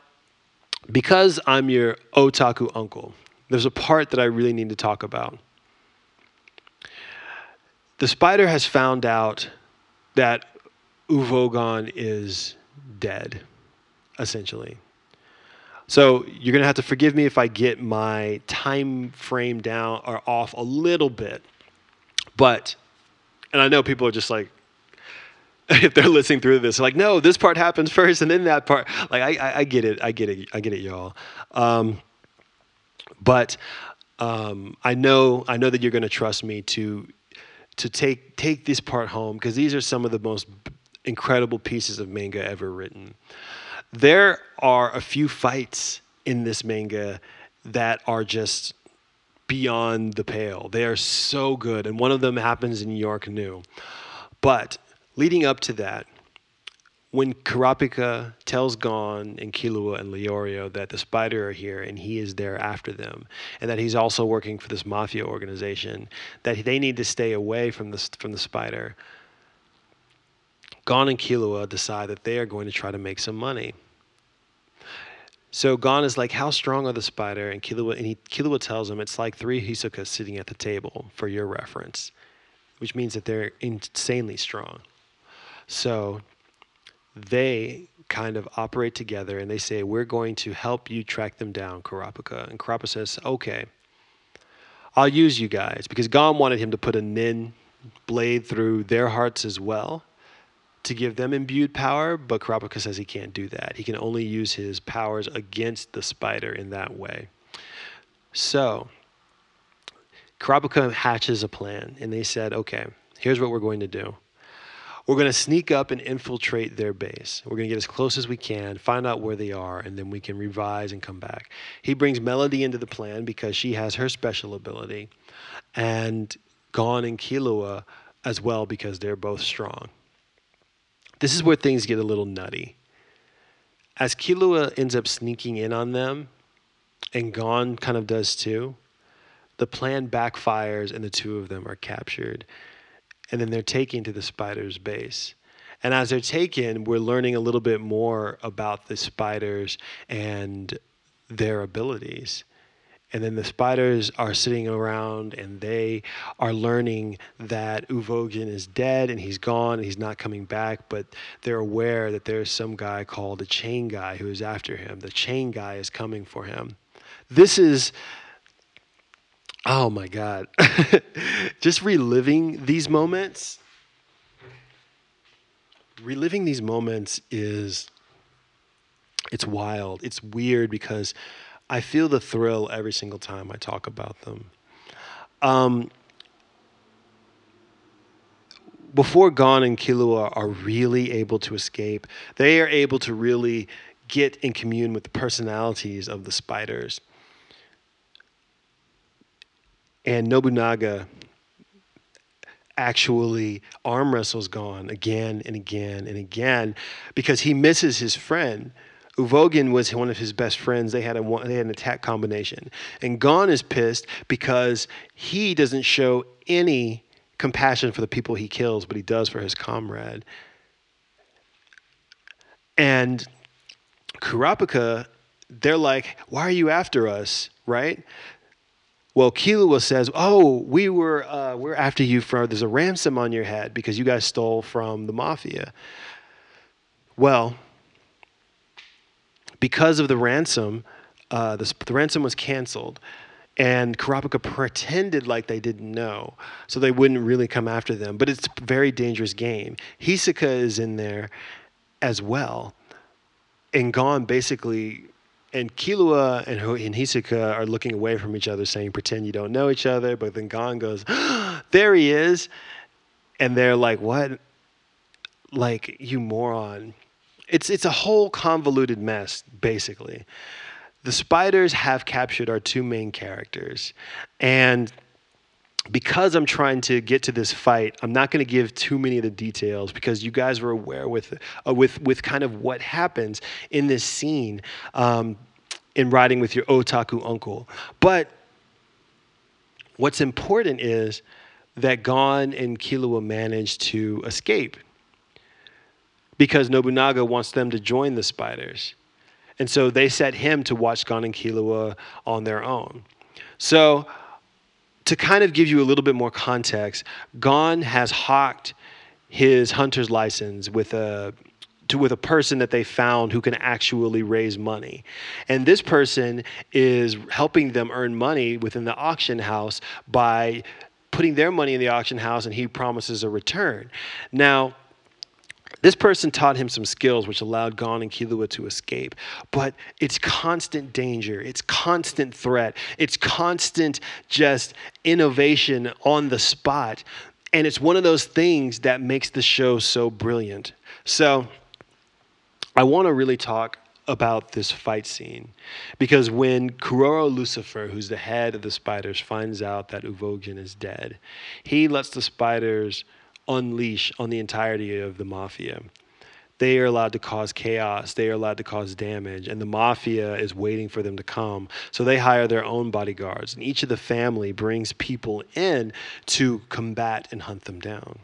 because I'm your otaku uncle, there's a part that I really need to talk about. The spider has found out that Uvogin is dead, essentially. So you're gonna have to forgive me if I get my time frame down or off a little bit, but and I know people are just like, if they're listening through this, like, no, this part happens first, and then that part. Like, I, I, I get it, I get it, I get it, y'all. Um, but um, I know, I know that you're gonna trust me to to take take this part home because these are some of the most incredible pieces of manga ever written. There are a few fights in this manga that are just beyond the pale. They are so good, and one of them happens in York New. But leading up to that, when Kurapika tells Gon and Killua and Leorio that the spider are here and he is there after them, and that he's also working for this mafia organization, that they need to stay away from the from the spider, Gon and Killua decide that they are going to try to make some money. So Gon is like, "How strong are the spider?" And Killua, and he, Killua tells him it's like three Hisokas sitting at the table, for your reference, which means that they're insanely strong. So they kind of operate together, and they say, "We're going to help you track them down, Kurapika." And Kurapika says, "Okay, I'll use you guys," because Gon wanted him to put a nin blade through their hearts as well to give them imbued power, but Kurapika says he can't do that. He can only use his powers against the spider in that way. So, Kurapika hatches a plan, and they said, okay, here's what we're going to do. We're going to sneak up and infiltrate their base. We're going to get as close as we can, find out where they are, and then we can revise and come back. He brings Melody into the plan because she has her special ability, and Gon and Killua as well because they're both strong. This is where things get a little nutty. As Killua ends up sneaking in on them, and Gon kind of does too, the plan backfires and the two of them are captured and then they're taken to the spider's base. And as they're taken, we're learning a little bit more about the spiders and their abilities. And then the spiders are sitting around and they are learning that Uvogin is dead and he's gone and he's not coming back, but they're aware that there's some guy called the chain guy who is after him. The chain guy is coming for him. This is oh my God, just reliving these moments, reliving these moments is, it's wild. It's weird because I feel the thrill every single time I talk about them. Um, before Gon and Killua are really able to escape, they are able to really get in commune with the personalities of the spiders and Nobunaga actually arm wrestles Gon again and again and again because he misses his friend. Uvogin was one of his best friends. They had a they had an attack combination, and Gon is pissed because he doesn't show any compassion for the people he kills, but he does for his comrade. And Kurapika, they're like, "Why are you after us?" Right? Well, Killua says, "Oh, we were uh, we're after you for there's a ransom on your head because you guys stole from the mafia." Well, because of the ransom, uh, the, the ransom was canceled, and Kurapika pretended like they didn't know, so they wouldn't really come after them. But it's a very dangerous game. Hisoka is in there as well, and Gon basically and Killua and, and Hisoka are looking away from each other, saying, "Pretend you don't know each other." But then Gon goes, "There he is," and they're like, "What? Like you moron!" It's it's a whole convoluted mess, basically. The spiders have captured our two main characters, and because I'm trying to get to this fight, I'm not going to give too many of the details because you guys were aware with uh, with with kind of what happens in this scene um, in riding with your otaku uncle. But what's important is that Gon and Killua managed to escape because Nobunaga wants them to join the spiders. And so they set him to watch Gon and Killua on their own. So to kind of give you a little bit more context, Gon has hawked his hunter's license with a to, with a person that they found who can actually raise money. And this person is helping them earn money within the auction house by putting their money in the auction house and he promises a return. Now, this person taught him some skills which allowed Gon and Killua to escape. But it's constant danger, it's constant threat, it's constant just innovation on the spot. And it's one of those things that makes the show so brilliant. So I want to really talk about this fight scene because when Kuroro Lucifer, who's the head of the spiders, finds out that Uvogin is dead, he lets the spiders unleash on the entirety of the mafia. They are allowed to cause chaos. They are allowed to cause damage. And the mafia is waiting for them to come. So they hire their own bodyguards. And each of the family brings people in to combat and hunt them down.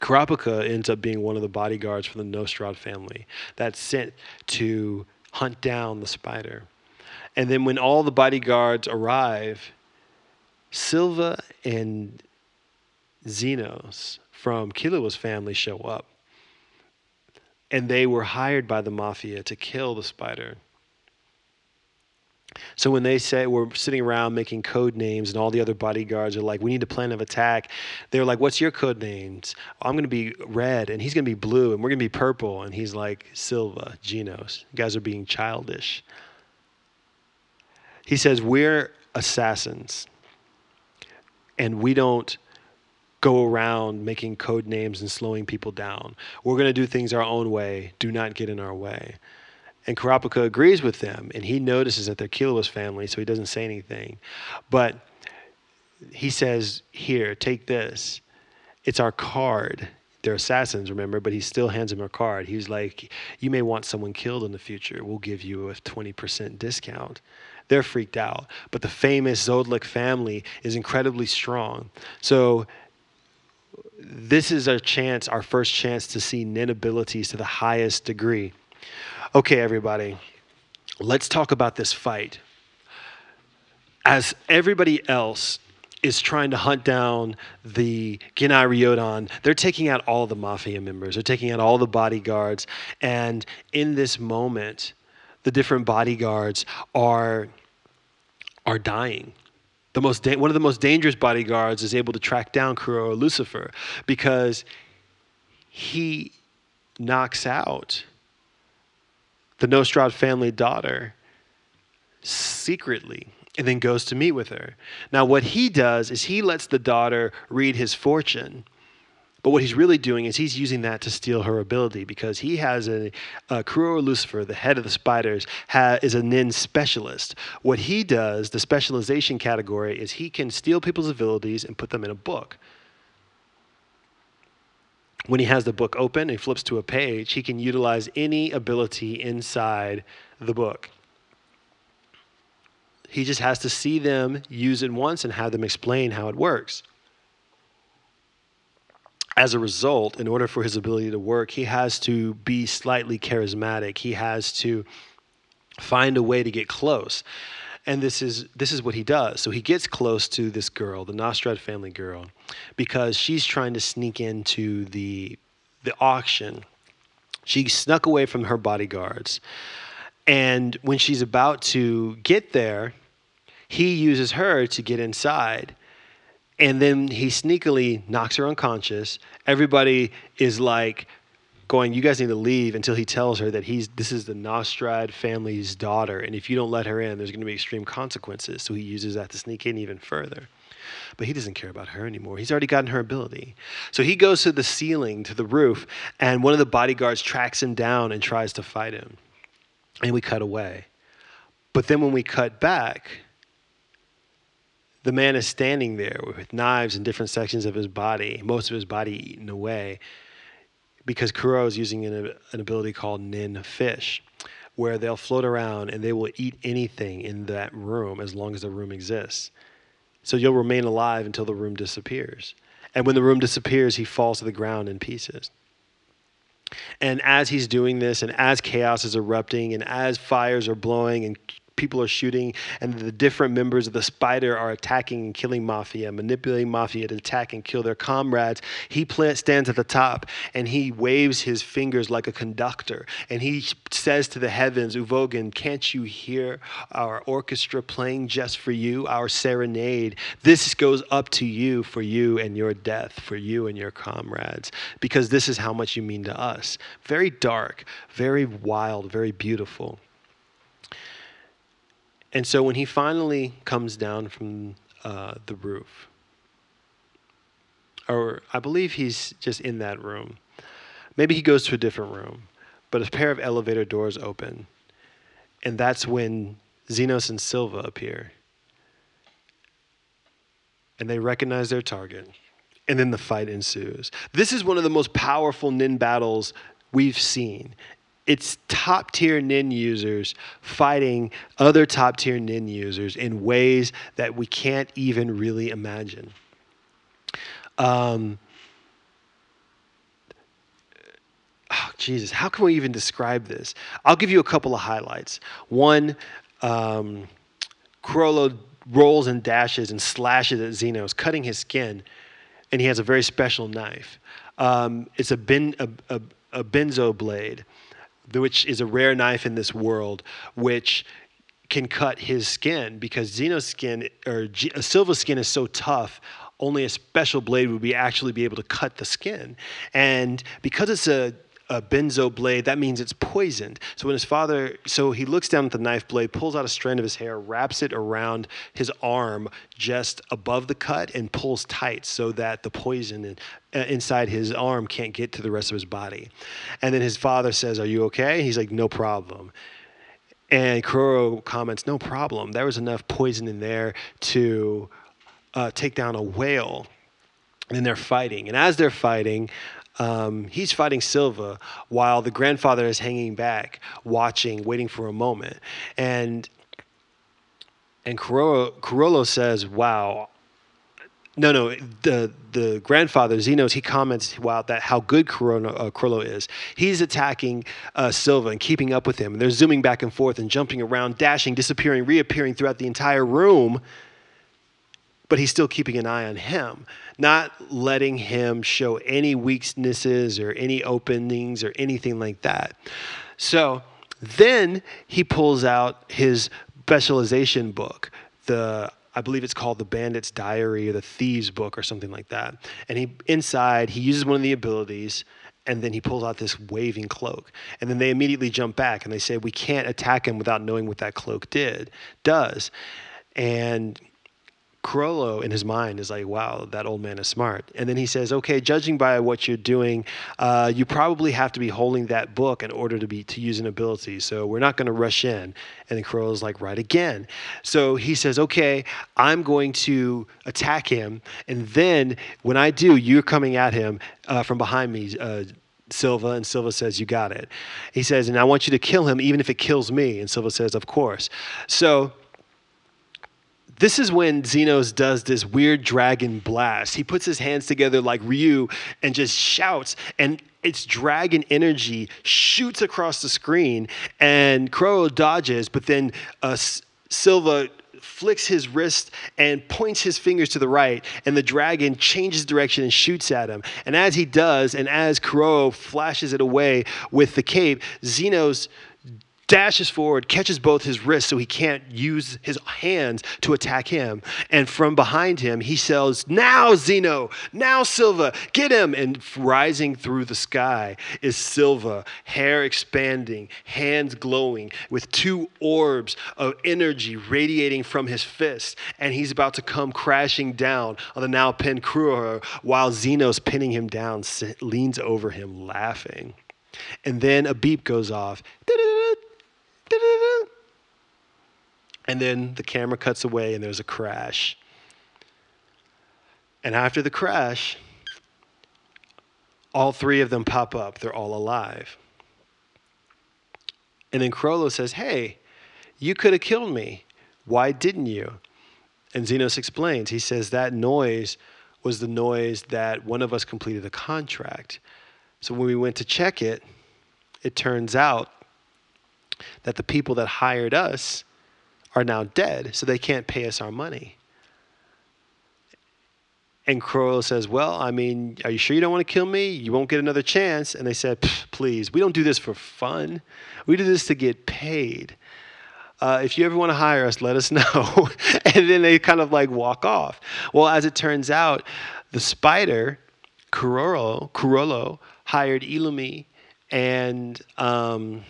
Kurapika ends up being one of the bodyguards for the Nostrad family that's sent to hunt down the spider. And then when all the bodyguards arrive, Silva and Zenos from Killua's family show up. And they were hired by the mafia to kill the spider. So when they say we're sitting around making code names and all the other bodyguards are like, we need a plan of attack, they're like, what's your code names? I'm going to be red and he's going to be blue and we're going to be purple. And he's like, Silva, Zenos. You guys are being childish. He says, we're assassins and we don't go around making code names and slowing people down. We're going to do things our own way. Do not get in our way. And Kurapika agrees with them, and he notices that they're Killua family, so he doesn't say anything. But he says, Here, take this. It's our card. They're assassins, remember, but he still hands him a card. He's like, You may want someone killed in the future. We'll give you a 20% discount. They're freaked out. But the famous Zoldyck family is incredibly strong. So this is our chance, our first chance to see Nin abilities to the highest degree. Okay, everybody, let's talk about this fight. As everybody else is trying to hunt down the Genei Ryodan. They're taking out all the mafia members. They're taking out all the bodyguards. And in this moment, the different bodyguards are are dying. The most da- one of the most dangerous bodyguards is able to track down Kuro Lucifer because he knocks out the Nostrad family daughter secretly and then goes to meet with her. Now, what he does is he lets the daughter read his fortune but what he's really doing is he's using that to steal her ability because he has a, a Kuro Lucifer, the head of the spiders, ha, is a Nin specialist. What he does, the specialization category, is he can steal people's abilities and put them in a book. When he has the book open and flips to a page, he can utilize any ability inside the book. He just has to see them, use it once, and have them explain how it works as a result, in order for his ability to work, he has to be slightly charismatic. He has to find a way to get close. And this is this is what he does. So he gets close to this girl, the Nostrad family girl, because she's trying to sneak into the the auction. She snuck away from her bodyguards. And when she's about to get there, he uses her to get inside and then he sneakily knocks her unconscious. Everybody is like going, "You guys need to leave," until he tells her that he's this is the Nostrad family's daughter, and if you don't let her in, there's going to be extreme consequences. So he uses that to sneak in even further. But he doesn't care about her anymore. He's already gotten her ability. So he goes to the ceiling, to the roof, and one of the bodyguards tracks him down and tries to fight him. And we cut away. But then when we cut back, the man is standing there with knives in different sections of his body, most of his body eaten away, because Kuro is using an, an ability called Nin Fish, where they'll float around and they will eat anything in that room as long as the room exists. So you'll remain alive until the room disappears. And when the room disappears, he falls to the ground in pieces. And as he's doing this, and as chaos is erupting, and as fires are blowing, and people are shooting, and the different members of the spider are attacking and killing Mafia, manipulating Mafia to attack and kill their comrades. He stands at the top and he waves his fingers like a conductor, and he says to the heavens, Uvogin, can't you hear our orchestra playing just for you, our serenade? This goes up to you for you and your death, for you and your comrades, because this is how much you mean to us. Very dark, very wild, very beautiful. And so when he finally comes down from uh, the roof, or I believe he's just in that room, maybe he goes to a different room, but a pair of elevator doors open. And that's when Zenos and Silva appear. And they recognize their target. And then the fight ensues. This is one of the most powerful Nin battles we've seen it's top tier Nin users fighting other top tier Nin users in ways that we can't even really imagine. Um, oh, Jesus, how can we even describe this? I'll give you a couple of highlights. One, um, rolls and dashes and slashes at Zenos, cutting his skin, and he has a very special knife. Um, it's a, ben, a, a, a benzo blade which is a rare knife in this world, which can cut his skin because Xeno's skin or G- uh, Silva's skin is so tough. Only a special blade would be actually be able to cut the skin, and because it's a a benzo blade, that means it's poisoned. So when his father, so he looks down at the knife blade, pulls out a strand of his hair, wraps it around his arm just above the cut, and pulls tight so that the poison in, uh, inside his arm can't get to the rest of his body. And then his father says, "Are you okay?" he's like, "No problem." And Kuroro comments, "No problem. There was enough poison in there to uh, take down a whale." And they're fighting, and as they're fighting, um, he's fighting Silva while the grandfather is hanging back, watching, waiting for a moment. And and Kuroro, says, "Wow." No, no. The the grandfather Zenos he comments, "Wow, that how good Kuroro, uh, is. He's attacking uh, Silva and keeping up with him. And they're zooming back and forth and jumping around, dashing, disappearing, reappearing throughout the entire room." But he's still keeping an eye on him not letting him show any weaknesses or any openings or anything like that. So then he pulls out his specialization book, the I believe it's called the Bandit's Diary or the Thieves Book or something like that. And he inside he uses one of the abilities and then he pulls out this waving cloak. And then they immediately jump back and they say, We can't attack him without knowing what that cloak did does. And Kuroro in his mind is like, wow, that old man is smart. And then he says, okay, judging by what you're doing, uh, you probably have to be holding that book in order to be to use an ability. So we're not going to rush in. And then Kuroro's like, right again. So he says, okay, I'm going to attack him. And then when I do, you're coming at him uh, from behind me. Uh, Silva, and Silva says, You got it. He says, And I want you to kill him, even if it kills me. And Silva says, Of course. So this is when Zenos does this weird dragon blast. He puts his hands together like Ryu and just shouts, and its dragon energy shoots across the screen, and Crow dodges, but then uh, Silva flicks his wrist and points his fingers to the right, and the dragon changes direction and shoots at him. And as he does, and as Kuro flashes it away with the cape, Zenos dashes forward, catches both his wrists so he can't use his hands to attack him. And from behind him, he says, Now, Zeno, now, Silva, get him. And rising through the sky is Silva, hair expanding, hands glowing, with two orbs of energy radiating from his fist. And he's about to come crashing down on the now pinned Kuroro while Zeno's pinning him down, leans over him laughing. And then a beep goes off. And then the camera cuts away and there's a crash. And after the crash, all three of them pop up. They're all alive. And then Kurolo says, Hey, you could have killed me. Why didn't you? And Zenos explains. He says that noise was the noise that one of us completed a contract. So when we went to check it, it turns out that the people that hired us are now dead, so they can't pay us our money. And Crow says, Well, I mean, are you sure you don't want to kill me? You won't get another chance. And they said, Please, we don't do this for fun. We do this to get paid. Uh, if you ever want to hire us, let us know. and then they kind of like walk off. Well, as it turns out, the spider, Kuroro, Kurolo, hired Illumi and um,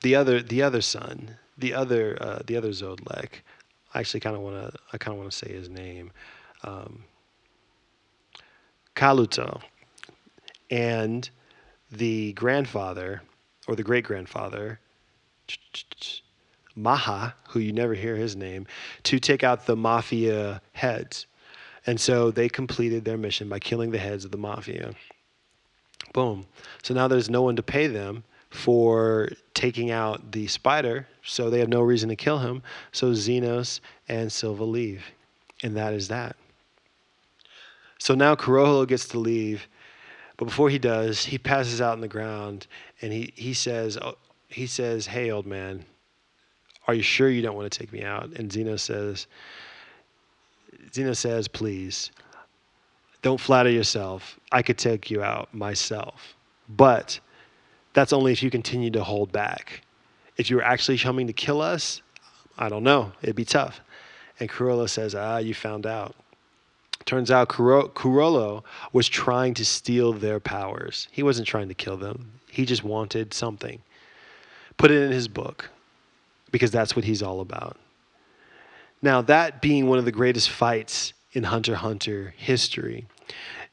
the other the other son, the other uh, the other Zoldyck. I actually kind of want to I kind of want to say his name, um, Kalluto, and the grandfather or the great grandfather. Maha, who you never hear his name, to take out the mafia heads. And so they completed their mission by killing the heads of the mafia. Boom. So now there's no one to pay them for taking out the spider, so they have no reason to kill him. So Zenos and Silva leave, and that is that. So now Kuroro gets to leave, but before he does, he passes out on the ground, and he he says oh, he says, "Hey, old man, are you sure you don't want to take me out?" And Zeno says, Zeno says, "Please." Don't flatter yourself. I could take you out myself. But that's only if you continue to hold back. If you're actually coming to kill us, I don't know. It'd be tough. And Cruella says, Ah, you found out. Turns out Kuro- was trying to steal their powers. He wasn't trying to kill them. He just wanted something. Put it in his book because that's what he's all about. Now, that being one of the greatest fights in Hunter Hunter history,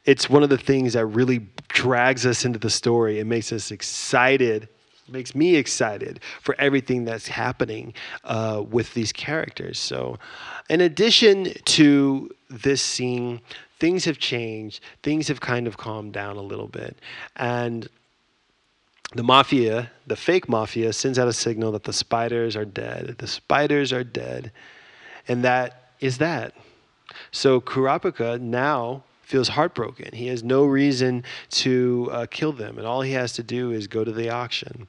it's one of the things that really drags us into the story and makes us excited makes me excited for everything that's happening uh, with these characters. So, in addition to this scene, things have changed. Things have kind of calmed down a little bit, and the mafia, the fake mafia, sends out a signal that the spiders are dead. The spiders are dead, and that is that. So Kurapika now feels heartbroken. He has no reason to uh, kill them, and all he has to do is go to the auction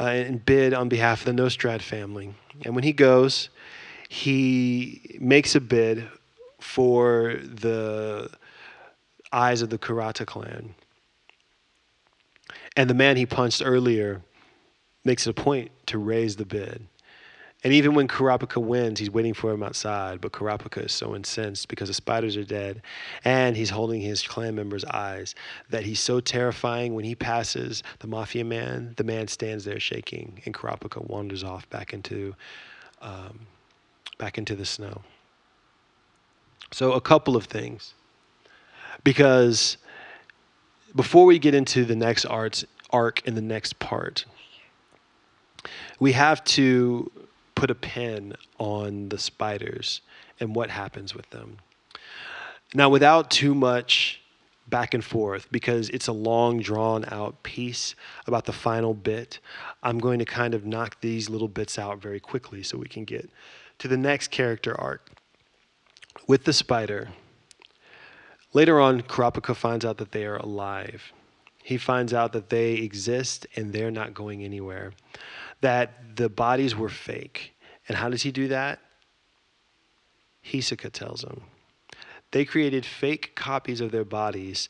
uh, and bid on behalf of the Nostrad family. And when he goes, he makes a bid for the eyes of the Kurta clan. And the man he punched earlier makes it a point to raise the bid. And even when Kurapika wins, he's waiting for him outside. But Kurapika is so incensed because the spiders are dead, and he's holding his clan members' eyes that he's so terrifying. When he passes the mafia man, the man stands there shaking, and Kurapika wanders off back into, um, back into the snow. So a couple of things, because before we get into the next arts arc in the next part, we have to put a pin on the spiders and what happens with them. Now, without too much back and forth, because it's a long, drawn out piece about the final bit, I'm going to kind of knock these little bits out very quickly so we can get to the next character arc. With the spider, later on, Kurapika finds out that they are alive. He finds out that they exist and they're not going anywhere that the bodies were fake. And how does he do that? Hisoka tells him. They created fake copies of their bodies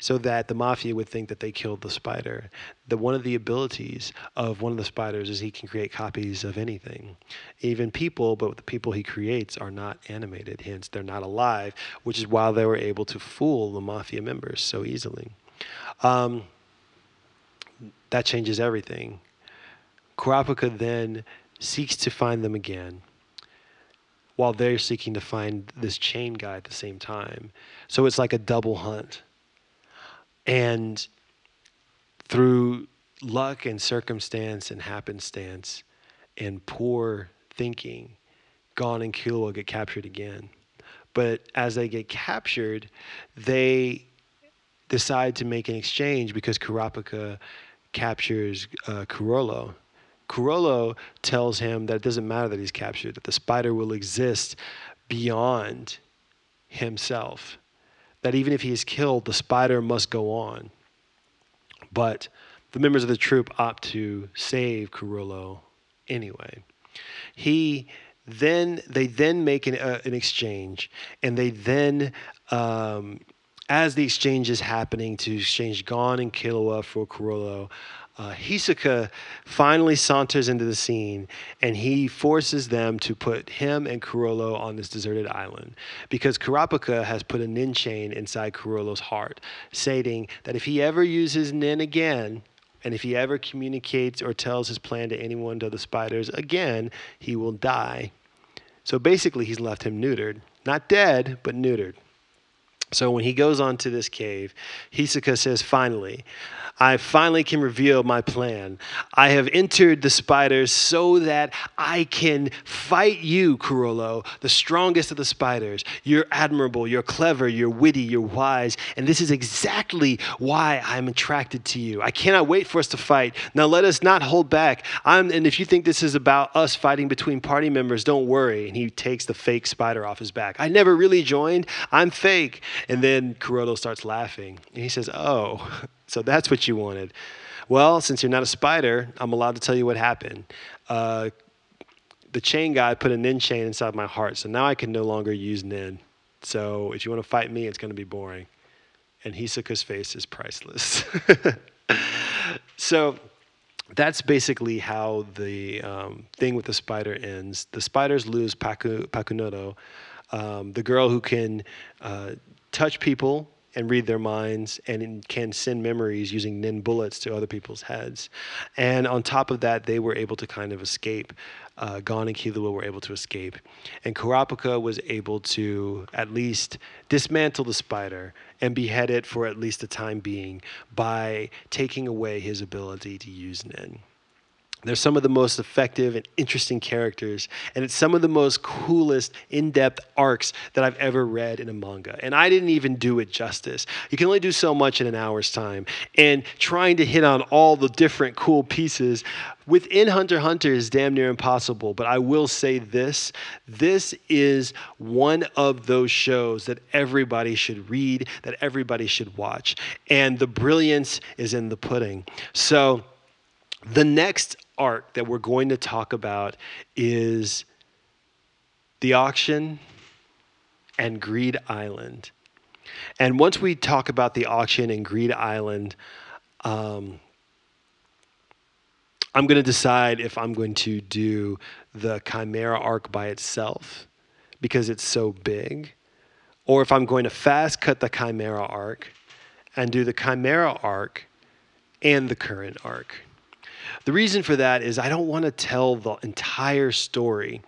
so that the mafia would think that they killed the spider. The one of the abilities of one of the spiders is he can create copies of anything, even people. But the people he creates are not animated, hence they're not alive, which is why they were able to fool the mafia members so easily. Um, that changes everything. Kurapika then seeks to find them again while they're seeking to find this chain guy at the same time. So it's like a double hunt. And through luck and circumstance and happenstance and poor thinking, Gon and Killua get captured again. But as they get captured, they decide to make an exchange because Kurapika captures uh, Kurolo Kurolo tells him that it doesn't matter that he's captured, that the spider will exist beyond himself. That even if he is killed, the spider must go on. But the members of the troop opt to save Kurolo anyway. He then they then make an, uh, an exchange, and they then, um, as the exchange is happening, to exchange Gon and Killua for Kurolo, uh, Hisoka finally saunters into the scene and he forces them to put him and Kurolo on this deserted island because Kurapika has put a nin chain inside Kurolo's heart, stating that if he ever uses nin again, and if he ever communicates or tells his plan to anyone to the spiders again, he will die. So basically, he's left him neutered. Not dead, but neutered. So when he goes on to this cave, Hisoka says, Finally, I finally can reveal my plan. I have entered the spiders so that I can fight you, Kurolo, the strongest of the spiders. You're admirable, you're clever, you're witty, you're wise, and this is exactly why I'm attracted to you. I cannot wait for us to fight. Now let us not hold back. I'm, and if you think this is about us fighting between party members, don't worry. And he takes the fake spider off his back. I never really joined. I'm fake. And then Kurolo starts laughing, and he says, "Oh." So that's what you wanted. Well, since you're not a spider, I'm allowed to tell you what happened. Uh, the chain guy put a nin chain inside my heart, so now I can no longer use nin. So if you want to fight me, it's going to be boring. And Hisoka's face is priceless. so that's basically how the um, thing with the spider ends. The spiders lose Paku, Pakunoda, um, the girl who can uh, touch people and read their minds and can send memories using nin bullets to other people's heads. And on top of that, they were able to kind of escape. Uh, Gon and Killua were able to escape. And Kurapika was able to at least dismantle the spider and behead it for at least the time being by taking away his ability to use nin. They're some of the most effective and interesting characters, and it's some of the most coolest, in depth arcs that I've ever read in a manga. And I didn't even do it justice. You can only do so much in an hour's time. And trying to hit on all the different cool pieces within Hunter Hunter is damn near impossible. But I will say this this is one of those shows that everybody should read, that everybody should watch. And the brilliance is in the pudding. So, the next arc that we're going to talk about is the auction and Greed Island. And once we talk about the auction and Greed Island, um, I'm going to decide if I'm going to do the Chimera arc by itself because it's so big, or if I'm going to fast cut the Chimera arc and do the Chimera arc and the current arc. The reason for that is I don't want to tell the entire story.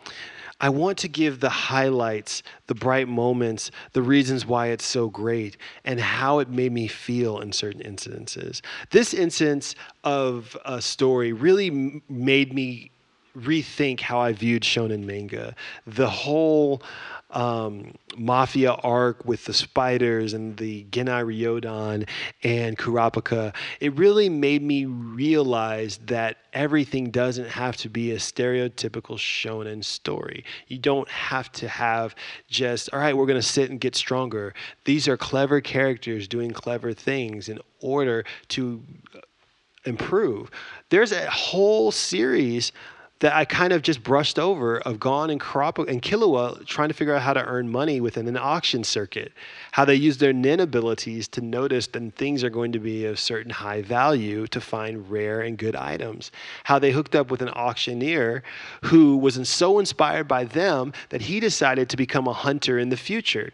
I want to give the highlights, the bright moments, the reasons why it's so great, and how it made me feel in certain incidences. This instance of a story really made me rethink how I viewed shonen manga. The whole um, mafia arc with the spiders and the Genei Ryodan and Kurapika, it really made me realize that everything doesn't have to be a stereotypical shonen story. You don't have to have just, all right, we're going to sit and get stronger. These are clever characters doing clever things in order to improve. There's a whole series that I kind of just brushed over of Gon and Kurapika and trying to figure out how to earn money within an auction circuit, how they use their nin abilities to notice that things are going to be of certain high value to find rare and good items, how they hooked up with an auctioneer who was so inspired by them that he decided to become a hunter in the future.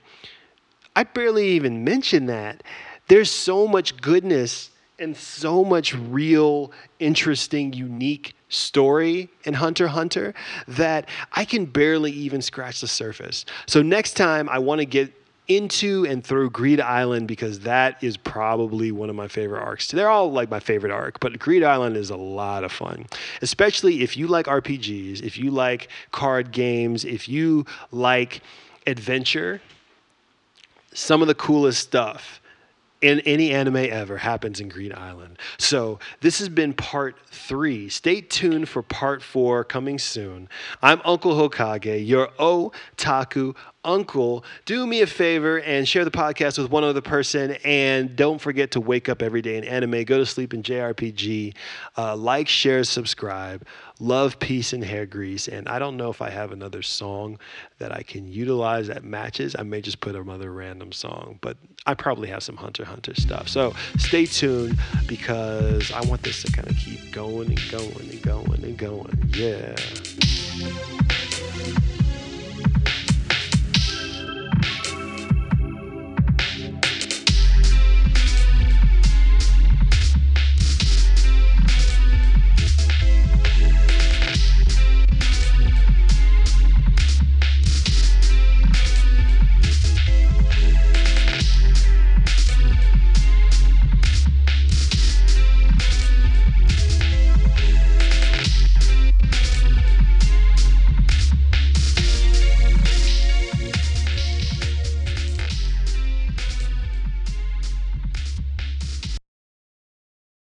I barely even mentioned that. There's so much goodness and so much real, interesting, unique story in Hunter Hunter that I can barely even scratch the surface. So next time I want to get into and through Greed Island because that is probably one of my favorite arcs. They're all like my favorite arc, but Greed Island is a lot of fun, especially if you like RPGs, if you like card games, if you like adventure. Some of the coolest stuff in any anime ever happens in Greed Island. So this has been part three. Stay tuned for part four coming soon. I'm Uncle Hokage, your otaku uncle. Do me a favor and share the podcast with one other person. And don't forget to wake up every day in anime, go to sleep in JRPG, uh, like, share, subscribe. Love, peace, and hair grease. And I don't know if I have another song that I can utilize that matches. I may just put another random song, but I probably have some Hunter Hunter stuff. So stay tuned because I want this to kind of keep going and going and going and going. Yeah.